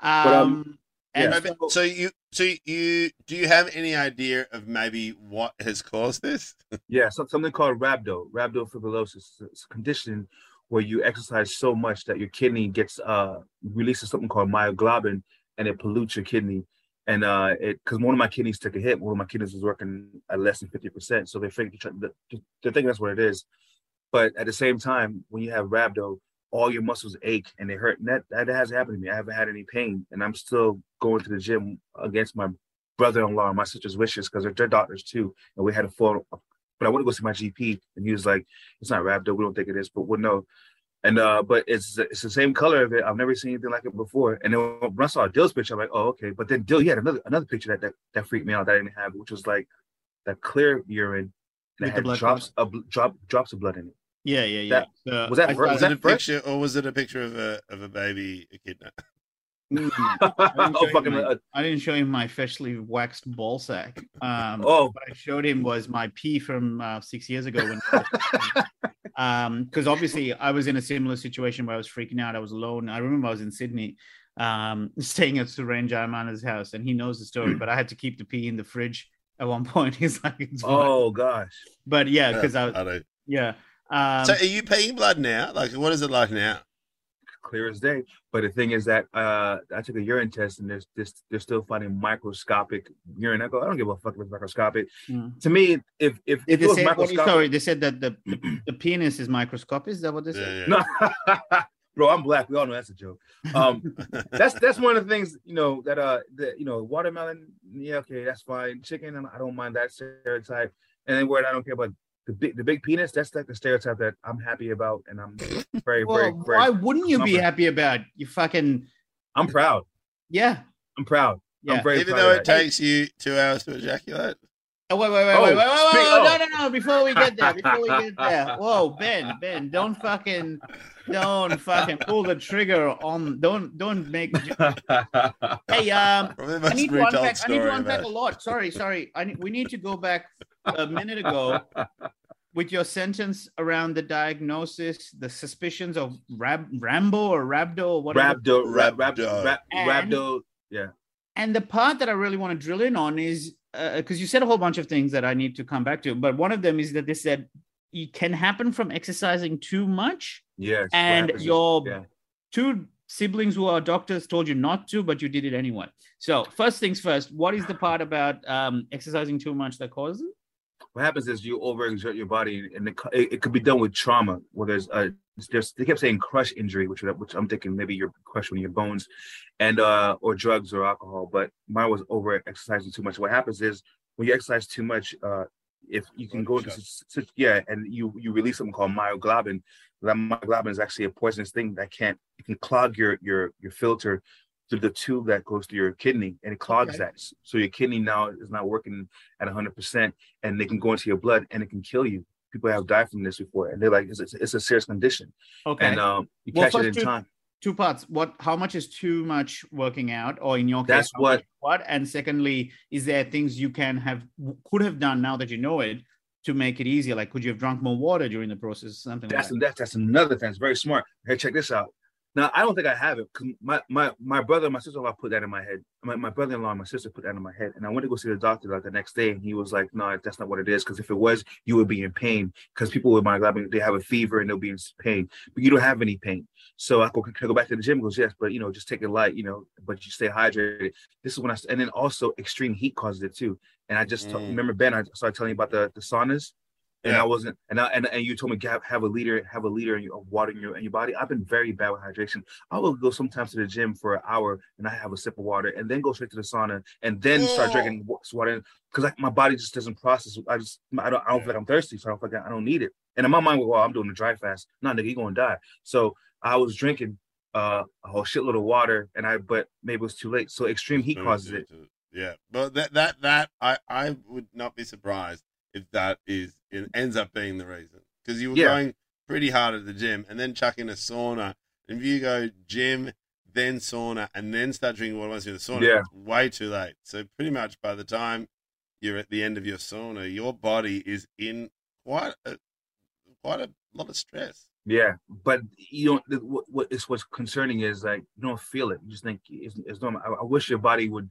Um, um, yeah. Maybe- so you, so you, do you have any idea of maybe what has caused this? Yeah, so, something called rhabdo, rhabdofibrillosis. It's a condition where you exercise so much that your kidney gets uh releases something called myoglobin, and it pollutes your kidney. And uh, it because one of my kidneys took a hit. One of my kidneys was working at less than fifty percent, so they think they think that's what it is. But at the same time, when you have rhabdo, all your muscles ache and they hurt. And that that hasn't happened to me. I haven't had any pain, and I'm still going to the gym against my brother-in-law and my sister's wishes because they're, they're doctors too. And we had a full but I want to go see my GP, and he was like, "It's not rhabdo. We don't think it is, but we'll know." And uh, but it's it's the same color of it. I've never seen anything like it before. And then when I saw Dill's picture, I'm like, "Oh, okay." But then Dill, he had another another picture that that, that freaked me out that I didn't have, which was like that clear urine With that the had blood drops of drop drops of blood in it. yeah, yeah, yeah. that- So was that I- fir- Was that a fresh? picture, or was it a picture of a of a baby echidna? Mm. I didn't, oh, show him fucking, my, uh, I didn't show him my freshly waxed ball sack. Um, oh, what I showed him was my pee from uh, six years ago. When um, because obviously I was in a similar situation where I was freaking out. I was alone. I remember I was in Sydney, um, staying at Suren Jayemanne's house, and he knows the story. but I had to keep the pee in the fridge at one point. He's like, it's oh gosh. but yeah, because I, I don't. yeah. Um, so, are you peeing blood now? Like, what is it like now? Clear as day. But the thing is that uh, I took a urine test and there's this they're still finding microscopic urine. I go, I don't give a fuck if it's microscopic. Mm. To me, if if, Did if they it was say, microscopic, sorry, they said that the, the, the penis is microscopic. Is that what they said? Yeah, yeah. no, bro, I'm black. We all know that's a joke. Um, that's that's one of the things you know that uh that you know watermelon. Yeah, okay, that's fine. Chicken, I don't mind that stereotype. And then where I don't care about the big the big penis. That's like the stereotype that I'm happy about, and I'm very very Well, very. why wouldn't you be comfort. happy about? You fucking I'm proud. yeah, I'm proud. yeah. I'm very Even proud though it takes you two hours to ejaculate. Oh, wait, wait, wait, Oh, wait, wait, wait, wait, speak- wait, oh. no, no, no! Before we get there, before we get there, whoa, Ben, Ben, don't fucking, don't fucking pull the trigger on, don't, don't make. Hey, um, I need to retold unpack. I need to unpack had. a lot. Sorry, sorry. I need, we need to go back a minute ago with your sentence around the diagnosis, the suspicions of Rab, Rambo or Rhabdo or whatever. Rhabdo, rab, rab, Rhabdo. rab, And- rhabdo. And the part that I really want to drill in on is because you said a whole bunch of things that I need to come back to, but one of them is that they said it can happen from exercising too much. Yes. And happens your yeah. two siblings who are doctors told you not to, but you did it anyway. So first things first, what is the part about um, exercising too much that causes it? What happens is you overexert your body, and it, it, it could be done with trauma. Where there's a there's they kept saying crush injury, which which I'm thinking maybe you're crushing your bones, and uh or drugs or alcohol. But mine was over exercising too much. What happens is when you exercise too much, uh, if you can go into such yeah, and you you release something called myoglobin. That myoglobin is actually a poisonous thing that can't it can clog your your your filter through the tube that goes to your kidney and it clogs Okay. that. So your kidney now is not working at 100% and they can go into your blood and it can kill you. People have died from this before and they're like, it's, it's a serious condition. Okay. And um, you Well, catch it in two- time. two parts. What how much is too much working out? Or in your case, That's what- what? And secondly, is there things you can have could have done now that you know it to make it easier? Like could you have drunk more water during the process? Something That's, like that's, that's another thing. It's very smart. Hey, check this out. Now, I don't think I have it. My, my, my brother and my sister-in-law put that in my head. My, my brother-in-law and my sister put that in my head. And I went to go see the doctor like the next day. And he was like, no, that's not what it is. Because if it was, you would be in pain. Because people with myoglobin, they have a fever and they'll be in pain. But you don't have any pain. So I go, can I go back to the gym? He goes, yes, but, you know, just take it light, you know, but you stay hydrated. This is when I, and then also extreme heat causes it too. And I just, Mm. remember, Ben, I started telling you about the, the saunas and Yeah. I wasn't, and I, and, and you told me have, have a leader, have a leader, in your, of water in your in your body. I've been very bad with hydration. I will go sometimes to the gym for an hour and I have a sip of water, and then go straight to the sauna, and then start Oh. drinking water because like my body just doesn't process. I just I don't I don't feel like I'm thirsty, so I don't feel like I don't need it. And in my mind, well, I'm doing a dry fast. No, nigga, you gonna die. So I was drinking uh, a whole shitload of water, and I but maybe it was too late. So extreme heat causes it. Yeah, but that that that I I would not be surprised if that is it ends up being the reason because you were Yeah. going pretty hard at the gym and then chucking a sauna. And if you go gym, then sauna, and then start drinking water once you're in the sauna, Yeah. it's way too late. So pretty much by the time you're at the end of your sauna, your body is in quite a quite a lot of stress. Yeah, but you don't. What, what is what's concerning is like you don't feel it. You just think it's, it's normal. I, I wish your body would.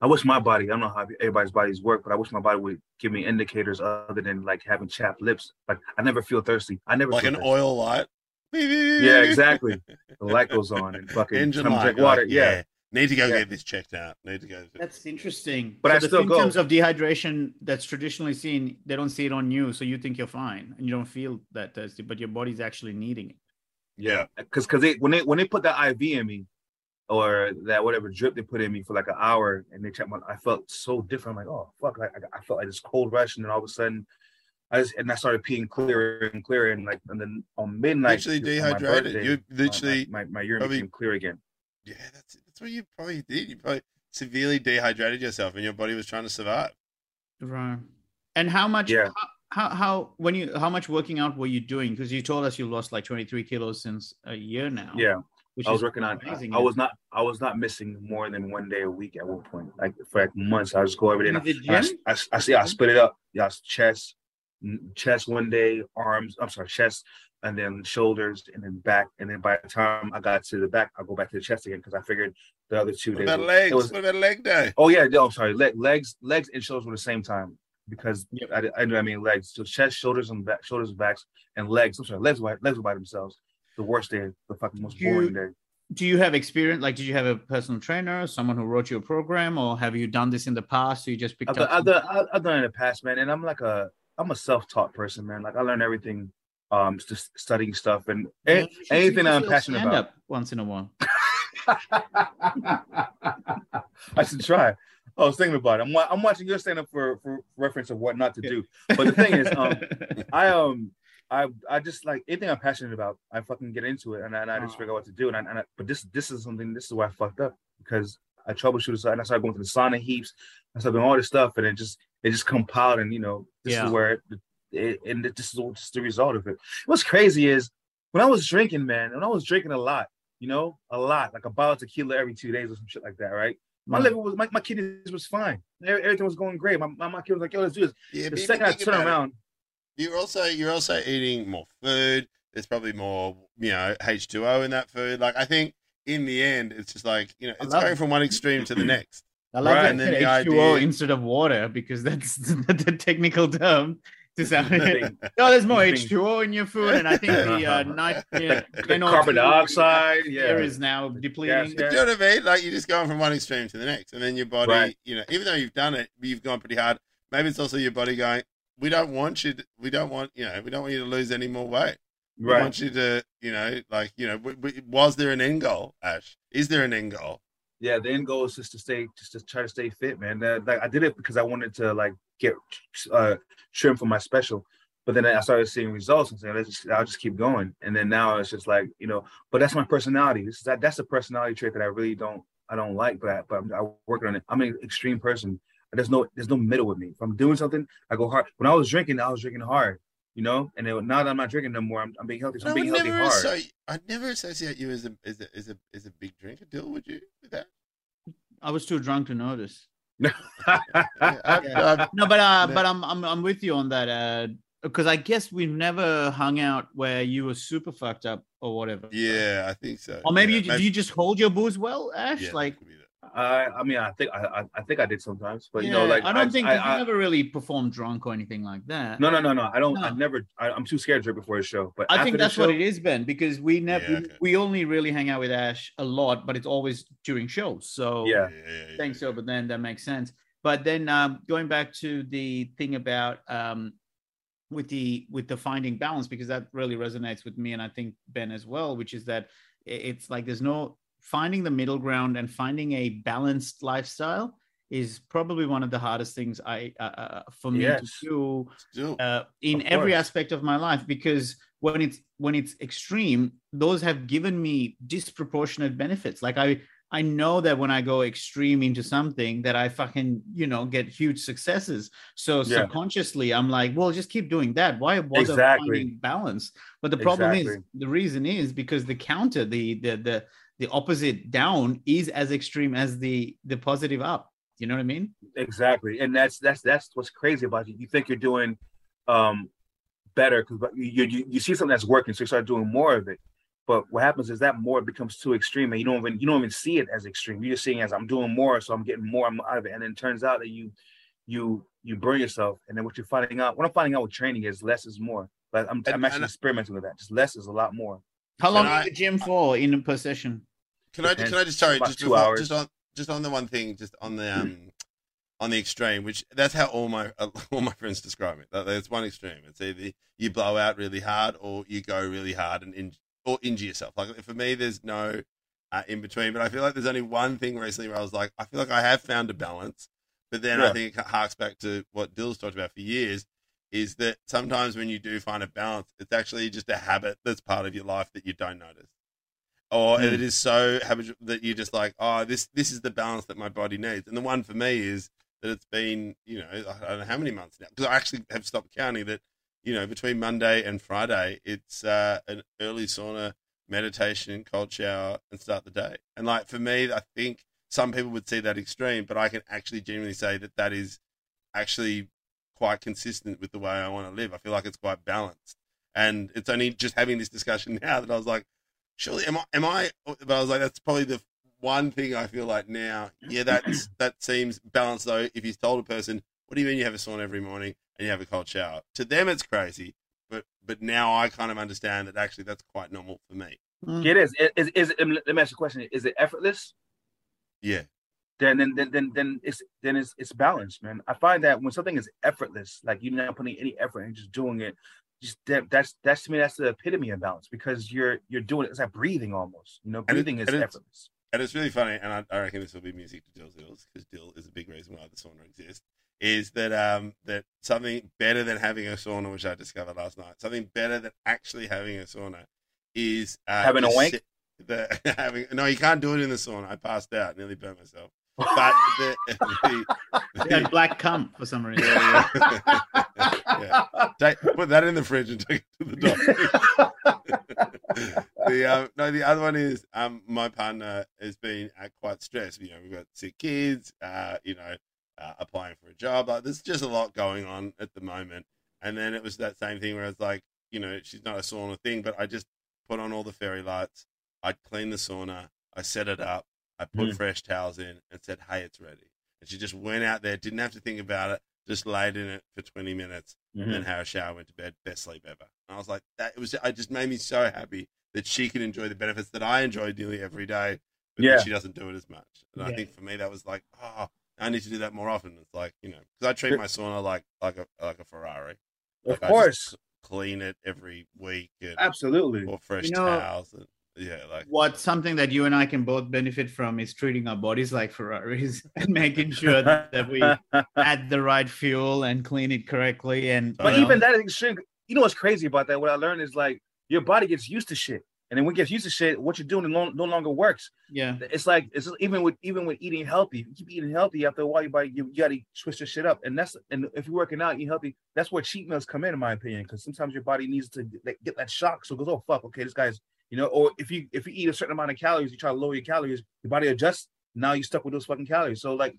I wish my body. I don't know how everybody's bodies work, but I wish my body would give me indicators other than like having chapped lips. Like I never feel thirsty. I never Like feel an thirsty. oil light. Yeah, exactly. The light goes on and fucking Engine come light. drink you're water. like, yeah. Need to go Yeah. get this checked out. Need to go. That's interesting. But so I the still go. of dehydration that's traditionally seen, they don't see it on you, so you think you're fine and you don't feel that thirsty, but your body's actually needing it. Yeah, because because they when they when they put that IV in me, or that whatever drip they put in me for like an hour, and they checked my, I felt so different. I'm like, oh fuck, like I, I felt like this cold rush, and then all of a sudden, I just and I started peeing clearer and clearer, and like and then on midnight, Literally dehydrated. birthday, You my- literally, my, my, my urine probably- became clear again. yeah, that's that's what you probably did. You probably severely dehydrated yourself, and your body was trying to survive. Right. And how much Yeah. how, how how when you how much working out were you doing? Because you told us you lost like 23 kilos since a year now. Yeah, which I was is working on. amazing. I was not. I was not missing more than one day a week at one point. Like for like months, I just go every day. In I, gym? I, I, see. I mm-hmm. split it up. Yeah, chest, mm, chest one day, arms. I'm sorry, chest, and then shoulders, and then back. And then by the time I got to the back, I go back to the chest again because I figured the other two What days. about legs? it was- what about leg day? oh yeah, no, I'm sorry. Leg, legs, legs, and shoulders were the same time because Yep. I, I know I mean legs. So chest, shoulders, and back, shoulders, and backs, and legs. I'm sorry, legs. were- Legs were by themselves. The worst day, the fucking most You- boring day. do you have experience like did you have a personal trainer someone who wrote you a program or have you done this in the past so you just picked I've done, up I've, done, I've- done it in the past, man, and I'm like a I'm a self-taught person, man. Like I learn everything, um, just studying stuff and Yeah, anything I'm passionate about. once in a while I should try. I was thinking about it. I'm I'm watching your stand-up for for reference of what not to do. But the thing is, um, I um I I just like anything I'm passionate about, I fucking get into it and I, and I just Oh. figure out what to do. And I, and I but this this is something this is where I fucked up because I troubleshooted and I started going to the sauna heaps. I started doing all this stuff and it just it just compiled and you know this Yeah. is where it, it and this is just the result of it. What's crazy is when I was drinking, man, when I was drinking a lot, you know, a lot, like a bottle of tequila every two days or some shit like that, right? My Right. liver was my, my kidneys was fine. Everything was going great. My, my, my kid was like, yo, let's do this. Yeah, The second I turn around, You're also you're also eating more food. There's probably more, you know, H2O in that food. Like I think in the end, it's just like you know, it's going it. from one extreme to the next. I like Right, that and then said the H2O idea- instead of water because that's the, the technical term to sound. Thing. no, there's more H2O in your food, and I think the uh, night yeah, the carbon dioxide, yeah, air is now depleting. Yeah. Do you know what I mean? Like you're just going from one extreme to the next, and then your body, Right. you know, even though you've done it, you've gone pretty hard. Maybe it's also your body going, "We don't want you. To, we don't want you know, we don't want you to lose any more weight. We right. want you to, you know, like you know, w- w- was there an end goal, Ash? Is there an end goal? Yeah, the end goal is just to stay, just to try to stay fit, man. Uh, like I did it because I wanted to like get uh trim for my special, but then I started seeing results and saying, let's just, I'll just keep going. And then now it's just like you know, but that's my personality. This is that that's a personality trait that I really don't I don't like, but I, but I'm, I'm working on it. I'm an extreme person. There's no there's no middle with me. If I'm doing something, I go hard. When I was drinking, I was drinking hard, you know. And then now that I'm not drinking no more, I'm, I'm being healthy. So I I'm would being healthy never, hard. associ- I'd never associate you as a as a as a as a big drinker. Deal would you with that? I was too drunk to notice. Yeah, I've- I've- No, but uh, No. but I'm I'm I'm with you on that. Uh, because I guess we've never hung out where you were super fucked up or whatever. yeah, I think so. Or maybe yeah, you do you just hold your booze well, Ash? yeah, like that could be that. I I mean I think I I, I think I did sometimes, but you know like I don't think I, you I, never really performed drunk or anything like that. No, no, no, no. I don't. I No. never. I, I'm too scared to drink before a show. But I think after the that's what it is, Ben, because we never Yeah, we, okay. we only really hang out with Ash a lot, but it's always during shows. So Yeah. yeah, yeah, yeah. think so, but then that makes sense. But then um, going back to the thing about um, with the with the finding balance, because that really resonates with me and I think Ben as well, which is that it's like there's no finding the middle ground and finding a balanced lifestyle is probably one of the hardest things I uh, uh, for me Yes. to do uh, in Of every course. aspect of my life because when it's when it's extreme those have given me disproportionate benefits like i i know that when i go extreme into something that i fucking you know get huge successes so Yeah. subconsciously i'm like well just keep doing that why bother Exactly. finding balance but the problem is the reason is because the counter the the the the opposite down is as extreme as the the positive up you know what i mean exactly, and that's that's that's what's crazy about you. You think you're doing um better because you, you you see something that's working, so you start doing more of it. But what happens is that more becomes too extreme, and you don't even you don't even see it as extreme. You're just seeing as I'm doing more, so I'm getting more out of it, and then it turns out that you you you burn yourself, and then what you're finding out, what I'm finding out with training is less is more. Like I'm, And- I'm actually experimenting with that. Just less is a lot more. How long And are I- you the gym for in per session Can I can I just sorry just two before, hours. just on just on the one thing just on the um on the extreme which that's how all my uh, all my friends describe it. That There's one extreme. It's either you blow out really hard or you go really hard and in, or injure yourself. Like for me, there's no uh, in between. But I feel like there's only one thing recently where I was like, I feel like I have found a balance. But then I think it harks back to what Dill's talked about for years. Is that sometimes when you do find a balance, it's actually just a habit that's part of your life that you don't notice or Mm. it is so habitual that you're just like, oh, this this is the balance that my body needs. And the one for me is that it's been, you know, I don't know how many months now because I actually have stopped counting. That you know, between Monday and Friday, it's uh, an early sauna meditation, cold shower, and start the day. And like for me, I think some people would see that extreme, but I can actually genuinely say that that is actually quite consistent with the way I want to live. I feel like it's quite balanced. And it's only just having this discussion now that I was like, surely am I am I but I was like, that's probably the one thing I feel like now, yeah, that's that seems balanced though. If you told a person, what do you mean you have a sauna every morning and you have a cold shower? To them it's crazy. But but now I kind of understand that actually that's quite normal for me. Mm. It is. Is, is, is let me ask you a question. Is it effortless? Yeah. Then then then then, then it's then it's it's balanced, man. I find that when something is effortless, like you're not putting any effort and just doing it, just that, that's that's to me that's the epitome of balance because you're you're doing it. It's like breathing almost. You know, breathing is it's- effortless. and it's really funny, and I, I reckon this will be music to Dill's ears because Dill is a big reason why the sauna exists. Is that um that something better than having a sauna, which I discovered last night, something better than actually having a sauna is uh, Having a wank? The, having no, you can't do it in the sauna. I passed out, nearly burnt myself. But the, the, He had black cum for some reason. yeah. Take, put that in the fridge and take it to the doctor. the um, no, the other one is um, my partner has been uh, quite stressed. You know, we've got sick kids. Uh, you know, uh, applying for a job. Like, there's just a lot going on at the moment. And then it was that same thing where it's like, you know, she's not a sauna thing, but I just put on all the fairy lights. I clean the sauna. I set it up. I put Mm. fresh towels in and said, "Hey, it's ready." And she just went out there, didn't have to think about it, just laid in it for 20 minutes, and Mhm. then had a shower, went to bed, best sleep ever. And I was like, that it was. It just made me so happy that she can enjoy the benefits that I enjoy nearly every day, but Yeah. she doesn't do it as much. And I think for me, that was like, oh, I need to do that more often. It's like you know, because I treat my sauna like like a like a Ferrari. Of Like, I course, clean it every week and absolutely. or fresh You know- towels. And, yeah, like what something that you and I can both benefit from is treating our bodies like Ferraris and making sure that, that we add the right fuel and clean it correctly. And But you know. even that is extreme. You know what's crazy about that? What I learned is like your body gets used to shit, and then when it gets used to shit, what you're doing no, no longer works. yeah, It's like it's even with even with eating healthy. If you keep eating healthy after a while, your body you, you gotta switch your shit up, and that's and if you're working out, eating healthy, that's where cheat meals come in, in my opinion, because sometimes your body needs to like, get that shock, so it goes, oh fuck, okay, this guy's you know, or if you if you eat a certain amount of calories, you try to lower your calories, your body adjusts. Now you're stuck with those fucking calories. So like,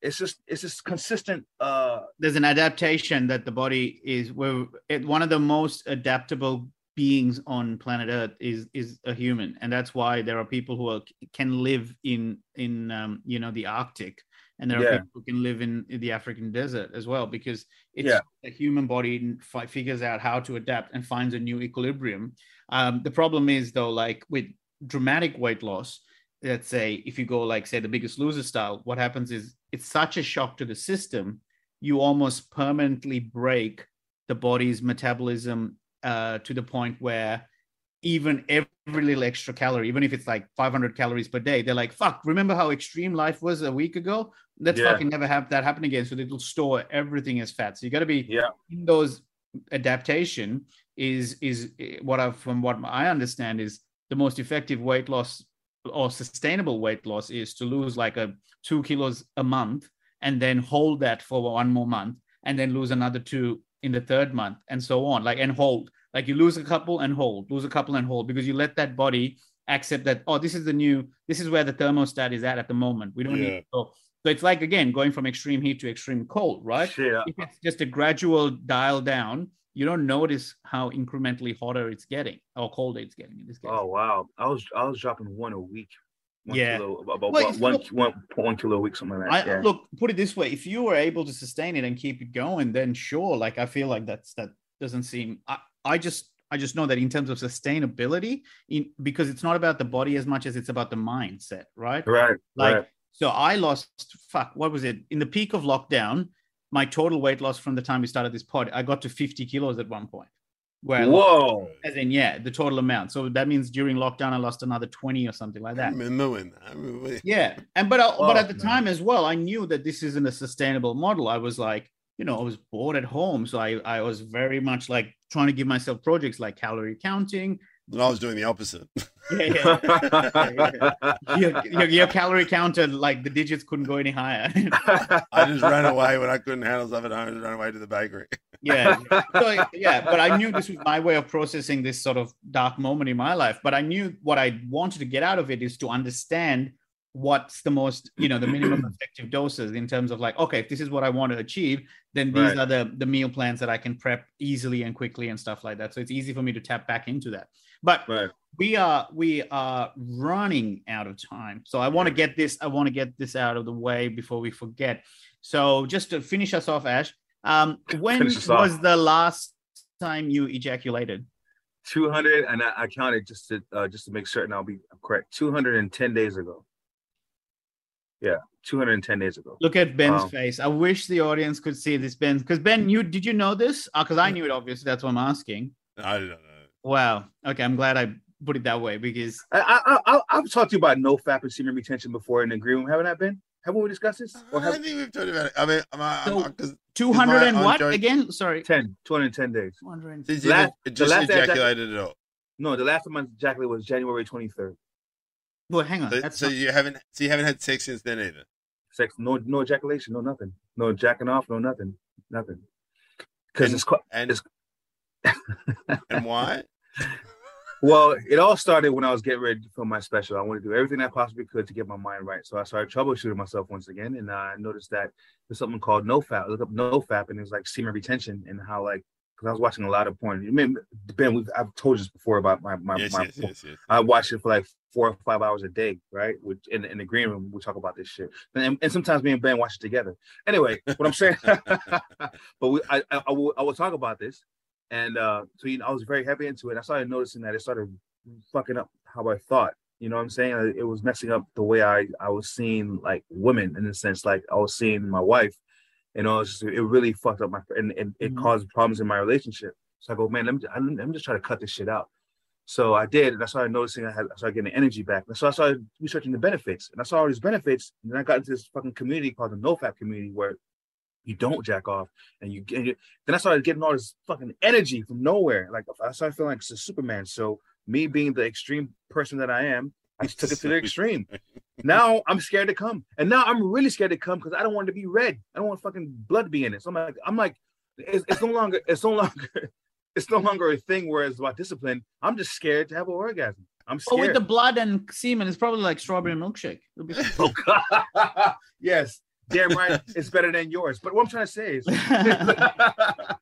it's just it's just consistent. uh there's an adaptation that the body is where it, one of the most adaptable beings on planet Earth is is a human, and that's why there are people who are, can live in in um, you know the Arctic, and there are Yeah. people who can live in, in the African desert as well because it's Yeah. the human body fi- figures out how to adapt and finds a new equilibrium. Um, the problem is though, like with dramatic weight loss, let's say if you go like say the biggest loser style, what happens is it's such a shock to the system, you almost permanently break the body's metabolism uh, to the point where even every little extra calorie, even if it's like 500 calories per day, they're like, "Fuck! Remember how extreme life was a week ago? Let's Yeah. fucking never have that happen again." So it'll store everything as fat. So you got to be Yeah. in those adaptation is is eh, what I from what I understand is the most effective weight loss or sustainable weight loss is to lose like a two kilos a month and then hold that for one more month and then lose another two in the third month and so on like and hold. Like you lose a couple and hold lose a couple and hold because you let that body accept that oh this is the new this is where the thermostat is at at the moment. We don't Yeah. need to go so it's like again going from extreme heat to extreme cold right? If it's just a gradual dial down, you don't notice how incrementally hotter it's getting or colder it's getting in this case. Oh wow, I was I was dropping one a week. One Yeah. kilo, about Well, one, if look- one, one kilo a week, something like I yeah. look, put it this way: if you were able to sustain it and keep it going, then sure. Like I feel like that's that doesn't seem. I, I just I just know that in terms of sustainability, in because it's not about the body as much as it's about the mindset, right? right, Like, right. so I lost, fuck, what was it? In the peak of lockdown, my total weight loss from the time we started this pod, I got to 50 kilos at one point. Where I lost- Whoa. as in, yeah, the total amount. So that means during lockdown, I lost another 20 or something like that. I remember when. I remember when- Yeah. And, but, uh, I, but Oh, at the man. time as well, I knew that this isn't a sustainable model. I was like, you know, I was bored at home. So I, I was very much like trying to give myself projects like calorie counting. And I was doing the opposite. Yeah, yeah. your, your, your calorie counter, like the digits couldn't go any higher. I just ran away when I couldn't handle stuff at home. I just ran away to the bakery. yeah so, yeah but i knew this was my way of processing this sort of dark moment in my life but i knew what i wanted to get out of it is to understand what's the most you know the minimum effective doses in terms of like okay if this is what i want to achieve then these Right. are the the meal plans that i can prep easily and quickly and stuff like that so it's easy for me to tap back into that but Right. we are we are running out of time. So i want to get this i want to get this out of the way before we forget. So just to finish us off ash um when was off. the last time you ejaculated? 200 and I, I counted just to uh, just to make certain I'll be correct. 210 days ago. Yeah 210 days ago. Look at ben's Wow. face. I wish the audience could see this ben because ben you did you know this? Because i knew it obviously. That's what i'm asking. I don't know. Wow. Okay i'm glad i put it that way because I, I, I, I've talked to you about no fap and semen retention before in the green room haven't I been? Haven't we discussed this? Or I have don't think we've talked about it. I mean, I'm, I'm, So- I'm, 200 and what ongoing- again? Sorry. 10 210 days. 200 since you Last- it the just last ejaculated it all. no the last time I ejaculated was January 23rd well hang on. So, that's so not- you haven't, so you haven't had sex since then either. sex no no ejaculation no nothing. No jacking off no nothing. Nothing. Because it's quite And It's- and why? Well, it all started when I was getting ready to film my special. I wanted to do everything I possibly could to get my mind right. So I started troubleshooting myself once again, and I noticed that there's something called NoFap. I looked up NoFap, and it was like semen retention and how like because I was watching a lot of porn. You mean Ben? We've, I've told you this before about my my, Yes, my yes, yes, yes. I watch it for like four or five hours a day, right? Which in, in the green room, we talk about this shit. And, and sometimes me and Ben watch it together. Anyway, what I'm saying, but we, I, I, I, will, I will talk about this. And uh, so, you know, I was very heavy into it. I started noticing that it started fucking up how I thought. You know what I'm saying? It was messing up the way I, I was seeing like women in the sense, like I was seeing my wife. You know, it's just, it really fucked up my, and, and it Mhm. caused problems in my relationship. So I go, man, let me, I'm, I'm just trying to cut this shit out. So I did, and I started noticing I had I started getting energy back. And so I started researching the benefits, and I saw all these benefits. And then I got into this fucking community called the NoFap community where you don't jack off, and you, and you then I started getting all this fucking energy from nowhere. Like I started feeling like it's a Superman. So me being the extreme person that I am, I just took it to the extreme. Now I'm scared to come, and now I'm really scared to come because I don't want it to be red. I don't want fucking blood to be in it. So I'm like, I'm like, it's, it's no longer, it's no longer, it's no longer a thing where it's about discipline. I'm just scared to have an orgasm. I'm scared. Oh, with the blood and semen, it's probably like strawberry milkshake. It'll be- Oh, God. yes, damn right, it's better than yours. But what I'm trying to say is,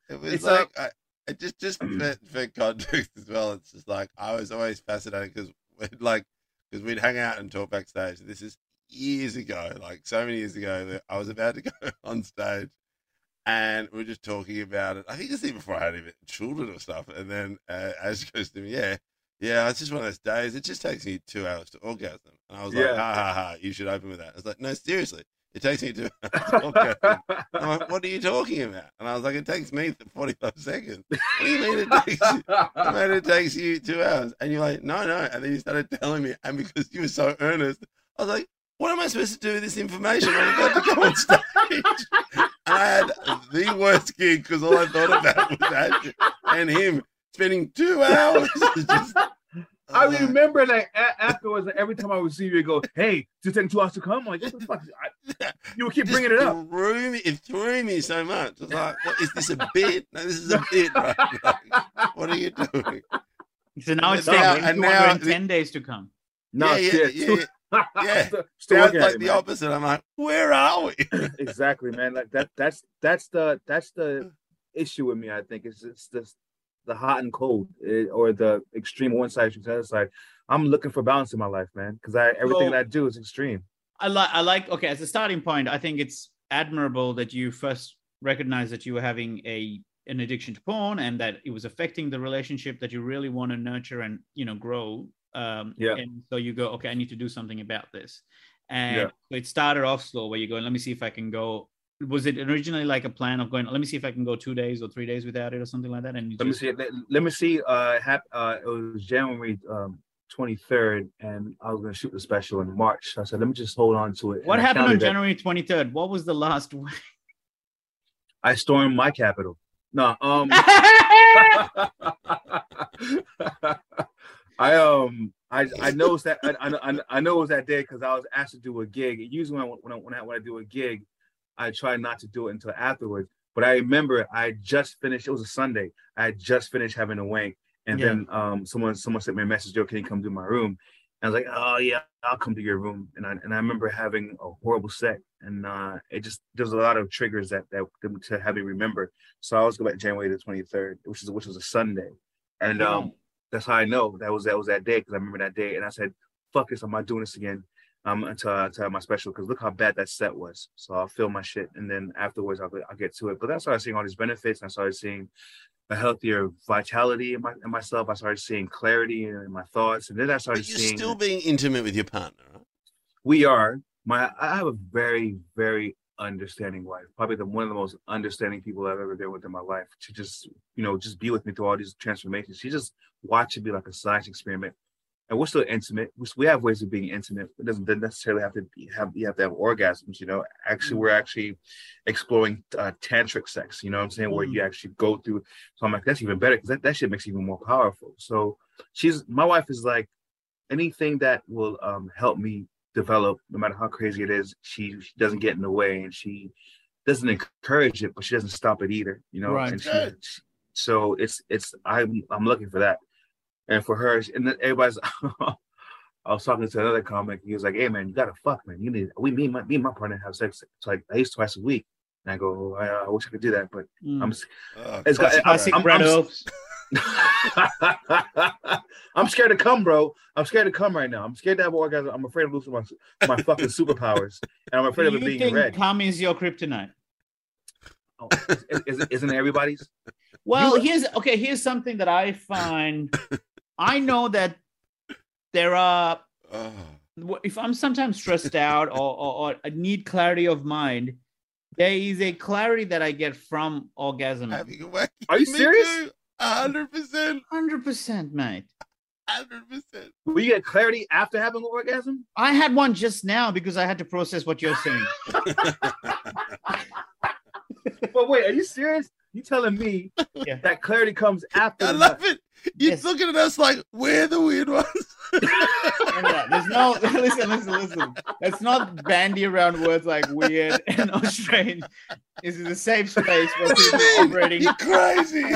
It was It's like I, I just just for, for context as well. It's just like I was always fascinated because like because we'd hang out and talk backstage. This is years ago, like so many years ago. That I was about to go on stage, and we are just talking about it. I think it's even before I had even children or stuff. And then uh, Ash goes to me, "Yeah, yeah, it's just one of those days. It just takes me two hours to orgasm." And I was like, "Ha ha ha! You should open with that." I was like, "No, seriously." It takes me to. I'm like, what are you talking about? And I was like, it takes me 45 seconds. What do you mean it takes you? I mean, it takes you two hours. And you're like, no, no. And then you started telling me, and because you were so earnest, I was like, what am I supposed to do with this information when I got to go on stage? And I had the worst gig because all I thought about was that and him spending two hours. just, I was like, remember that a- afterwards, like, every time I would see you, you go, "Hey, just taking two hours to come." I'm like, what the fuck? I, you would keep just bringing it up. Threw me, it threw me so much. I was like, what, is this a bit? No, this is a bit, right? Like, what are you doing? so now it's Now- taking and now- 210 days to come. No, yeah, shit. yeah, yeah. yeah. still, still Now it's like it, the man. opposite. I'm like, where are we? exactly, man. Like that. That's that's the that's the issue with me. I think it's it's this the hot and cold, eh, or the extreme one side, extreme other side. I'm looking for balance in my life, man, because I everything So- that I do is extreme. I like I like okay as a starting point I think it's admirable that you first recognize that you were having a an addiction to porn and that it was affecting the relationship that you really want to nurture and you know grow um Yeah. and so you go okay I need to do something about this and Yeah. it started off slow where you go let me see if I can go was it originally like a plan of going let me see if I can go two days or three days without it or something like that and Let me see. Let, let me see. Uh, hap, uh, it was January um, 23rd, and I was gonna shoot the special in March. So I said, let me just hold on to it. what And happened on. January 23rd what was the last I stormed my capital. No, um, I um I I noticed that I I, I know it was that day because I was asked to do a gig. Usually when I when I when I, when I do a gig, I try not to do it until afterwards. But I remember I just finished. It was a Sunday. I had just finished having a wank, and Yeah. then um someone someone sent me a message. Yo, can you come to my room? And I was like, oh yeah, I'll come to your room. And I and I remember having a horrible set, and uh it just there's a lot of triggers that that to have me remember. So I always go back January the 23rd, which is which was a Sunday, and um that's how I know that was that was that day because I remember that day, and I said, fuck this, I'm not doing this again. Um, until I until I have my special because look how bad that set was. So I'll film my shit and then afterwards I'll, I'll get to it. But that's why I started seeing all these benefits. And I started seeing a healthier vitality in, my, in myself. I started seeing clarity in my thoughts, and then I started But you're seeing still being intimate with your partner, right? we are my I have a very very understanding wife, probably the one of the most understanding people I've ever been with in my life. To just you know just be with me through all these transformations. She just watched it be like a science experiment. And we're still intimate. We- We have ways of being intimate. It doesn't necessarily have to be, have you have to have orgasms. You know, actually, we're actually exploring uh, tantric sex. You know what I'm saying? Where you actually go through. So I'm like, that's even better because that, that shit makes it even more powerful. So she's my wife is like anything that will um, help me develop, no matter how crazy it is. She, she doesn't get in the way, and she doesn't encourage it, but she doesn't stop it either. You know, Right. and she, she- so it's it's I'm I'm looking for that, and for her, and then everybody's. I was talking to another comic. He was like, "Hey man, you gotta fuck, man. You need we me and my me and my partner have sex it's like at least twice a week." And I go, I, I wish I could do that, but Mm. I'm Oh, It's got- classic Classic I'm- Brad I'm- I'm scared to come, bro. I'm scared to come right now. I'm scared to have an orgasm. I'm afraid of losing my my fucking superpowers, and I'm afraid of it being think red. cum is your kryptonite? Oh, is, is, isn't everybody's? Well, You- here's okay. Here's something that I find. I know that there are. Oh. If I'm sometimes stressed out or, or, or I need clarity of mind, there is a clarity that I get from orgasm. Having a wacky. Are you serious? A hundred percent. Hundred percent, mate. Hundred percent. Will you get clarity after having an orgasm? I had one just now because I had to process what you're saying. But wait, are you serious? You telling me Yeah. that clarity comes after? I the- love it. You're Yes. looking at us like we're the weird ones. Uh, There's no listen, listen, listen. Let's not bandy around words like weird and or strange. This is a safe space where What do people you are operating. You're crazy.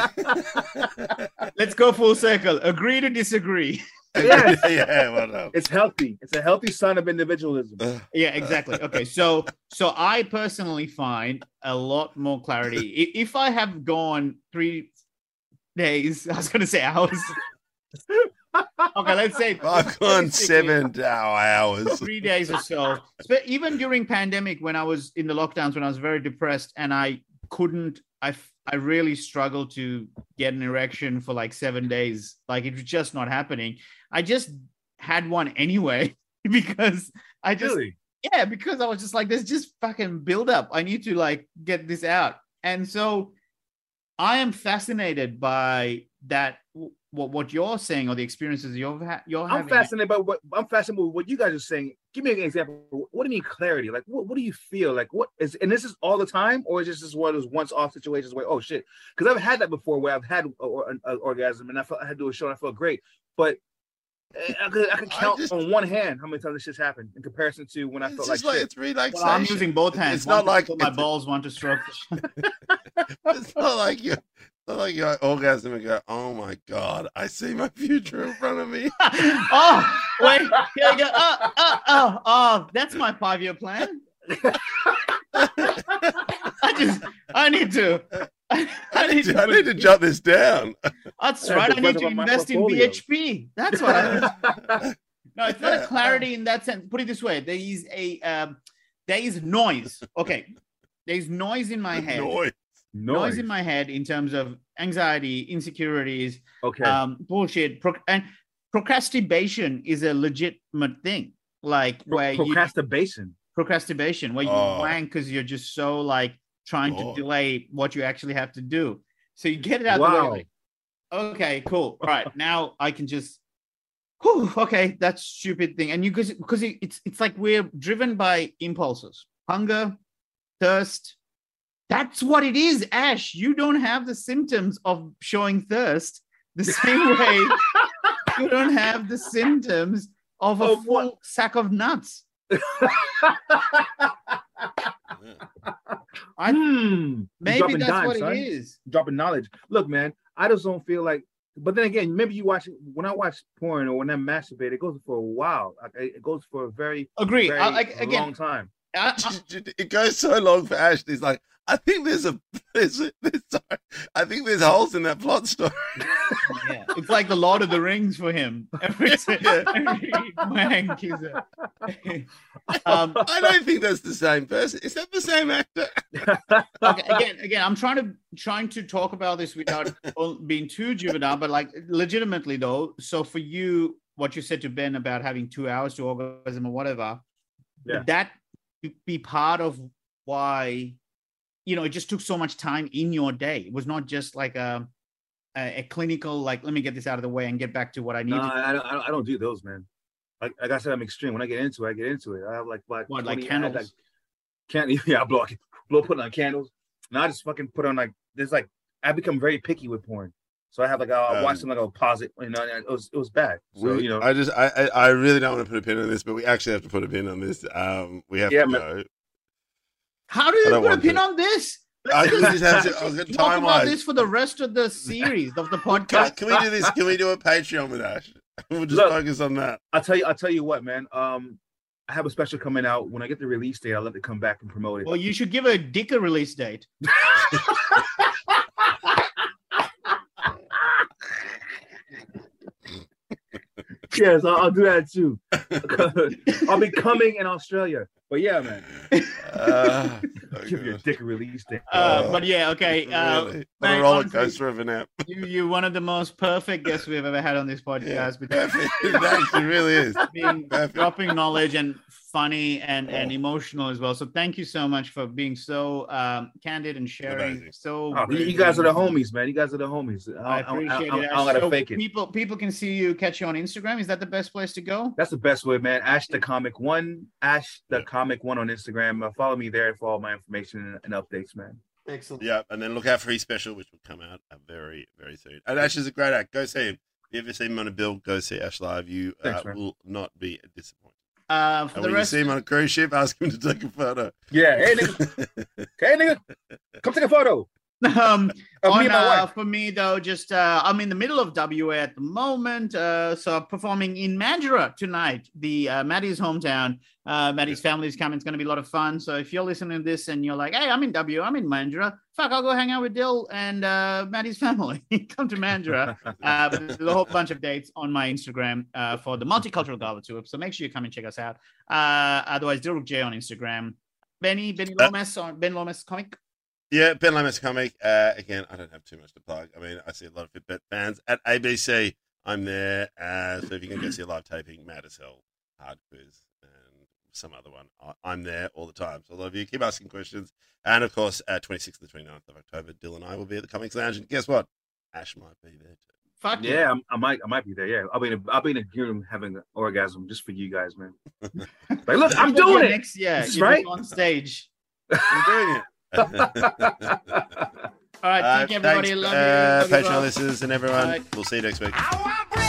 Let's go full circle. Agree to disagree. Yes. yeah, what up? It's healthy. It's a healthy sign of individualism. Ugh. Yeah, exactly. Okay, so so I personally find a lot more clarity if I have gone three days. I was going to say hours. okay, let's say I've gone seven hour hours. three days or so. But even during pandemic, when I was in the lockdowns, when I was very depressed and I couldn't, I I really struggled to get an erection for like seven days. Like it was just not happening. I just had one anyway because I just Really? yeah, because I was just like, there's just fucking build up. I need to like get this out. And so I am fascinated by that what what you're saying or the experiences you've had you're I'm having. fascinated by what I'm fascinated with what you guys are saying. Give me an example. What do you mean clarity? Like what, what do you feel? Like what is and this is all the time, or is this just one of those once off situations where oh shit? Because I've had that before where I've had uh, a- an an orgasm and I felt I had to do a show and I felt great, but I could, I could I count just- on one hand how many times this shit's happened in comparison to when I felt like, like shit. it's relaxation. Well, I'm using both hands. It's One not like my balls, want to stroke. It's not like you. It's not like you orgasm and go, "Oh my god, I see my future in front of me." oh, wait, here you go. Oh, oh, oh, oh, that's my five-year plan. I just, I need to. I, I need to, I need to jot this down. That's right. I need to invest in portfolio. BHP. That's what I. No, it's not a clarity in that sense. Put it this way: there is a um, there is noise. Okay, there is noise in my head. Noise. Noise in my head in terms of anxiety, insecurities, okay. um, bullshit, pro- and procrastination is a legitimate thing. Like Pro- where you procrastination. procrastination, where you Oh. wank because you're just so like trying Lord. to delay what you actually have to do. So you get it out the way. Like, okay, cool. All right, now I can just. Whew, okay, that's stupid thing, and you because because it, it's it's like we're driven by impulses, hunger, thirst. That's what it is, Ash. You don't have the symptoms of showing thirst the same way you don't have the symptoms of a Of full what? sack of nuts. I- hmm, Maybe dropping that's dimes, what son. it is. dropping knowledge. Look, man, I just don't feel like. But then again, maybe you watch when I watch porn or when I masturbate, it goes for a while. Like it goes for a very, Agree. very I, like again, long time. I, it goes so long for Ash. He's like, I think there's a, there's, a, there's sorry, I think there's holes in that plot story. yeah, it's like the Lord of the Rings for him. Every, every wank is a, um, I don't think that's the same person. Is that the same actor? okay, again, again, I'm trying to trying to talk about this without being too juvenile, but like legitimately though. So for you, what you said to Ben about having two hours to orgasm or whatever, Yeah. that be part of why you know it just took so much time in your day. It was not just like a a, a clinical like let me get this out of the way and get back to what I need. No, I, don't- I, don't- do those, man. Like, like I said, I'm extreme. When I get into it, I get into it. I have like like What, like 20 I candles? Like, can't yeah, I blow blow putting on candles. Now I just fucking put on like there's like I become very picky with porn. So I have like I'll watch Um, something like I'll pause it. You know, and it was it was bad. So We- you know, I just, I, I, I really don't want to put a pin on this, but we actually have to put a pin on this. Um, we have Yeah, to man. go. How do you don't put a pin to. on this? I Let's just have to. I was going to talk about this for the rest of the series of the podcast. can we do this? Can we do a Patreon with Ash? We'll just Look. focus on that. I'll tell you, I'll tell you what, man. Um, I have a special coming out. When I get the release date, I'll let it come back and promote it. Well, you should give a dick a release date. Yes, I'll, I'll do that too. I'll be coming in Australia. But yeah, man, Uh, so give you a release date. Uh, but yeah, okay. Uh, Really? What mate, a roller honestly- coaster of an app. you you're one of the most perfect guests we've ever had on this podcast. Because Perfect. It actually really is. being Perfect. dropping knowledge and funny and and Oh. emotional as well. So thank you so much for being so um, candid and sharing. Amazing. So Oh, you, guys are the homies, man. You guys are the homies. I I, appreciate I, it. I, I, gotta So fake it. People people can see you, catch you on Instagram. Is that the best place to go? That's the best way, man. Ash the Comic One, Ash the Comic One on Instagram. Uh, follow me there for all my information and, and updates, man. Excellent. Yeah, and then look out for his special, which will come out uh, very, very soon. And Ash is a great act. Go see him. If you ever see him on a bill, go see Ash live. You uh, Thanks, man. will not be disappointed. Uh, for And the when rest, you see him on a cruise ship, ask him to take a photo. Yeah, hey nigga, hey nigga, come take a photo um, me on, and uh, for me though, just uh, I'm in the middle of WA at the moment, uh, so I'm performing in Mandurah tonight, the uh, Maddie's hometown. Uh, Maddie's family's coming. It's going to be a lot of fun. So if you're listening to this and you're like, "Hey, I'm in WA, I'm in Mandurah," fuck, I'll go hang out with Dill and uh, Maddie's family. Come to Mandurah. Uh, there's a whole bunch of dates on my Instagram uh, for the Multicultural Gala Tour. So make sure you come and check us out. Uh, otherwise, Dilruk J on Instagram. Benny, Benny Uh, Lomas on Ben Lomas comic. Yeah, Ben Lomas comic. Uh, again, I don't have too much to plug. I mean, I see a lot of Fitbit fans at ABC. I'm there. Uh, so if you can go see a live taping, Mad as Hell, Hard Quiz, and some other one, I, I'm there all the time. So a lot of you keep asking questions. And of course, uh, 26th to 29th of October, Dylan and I will be at the Comics Lounge. And guess what? Ash might be there too. Fuck Yeah, I'm, I might, I might be there. Yeah, I'll be in, a, I'll be in a room having an orgasm just for you guys, man. like, look, I'm doing it. Next, yeah, This is you're right. on stage. I'm doing it. All right, Uh, thank you, everybody. thanks, Love uh, you. Love you Patreon both. listeners and everyone. Bye. We'll see you next week. I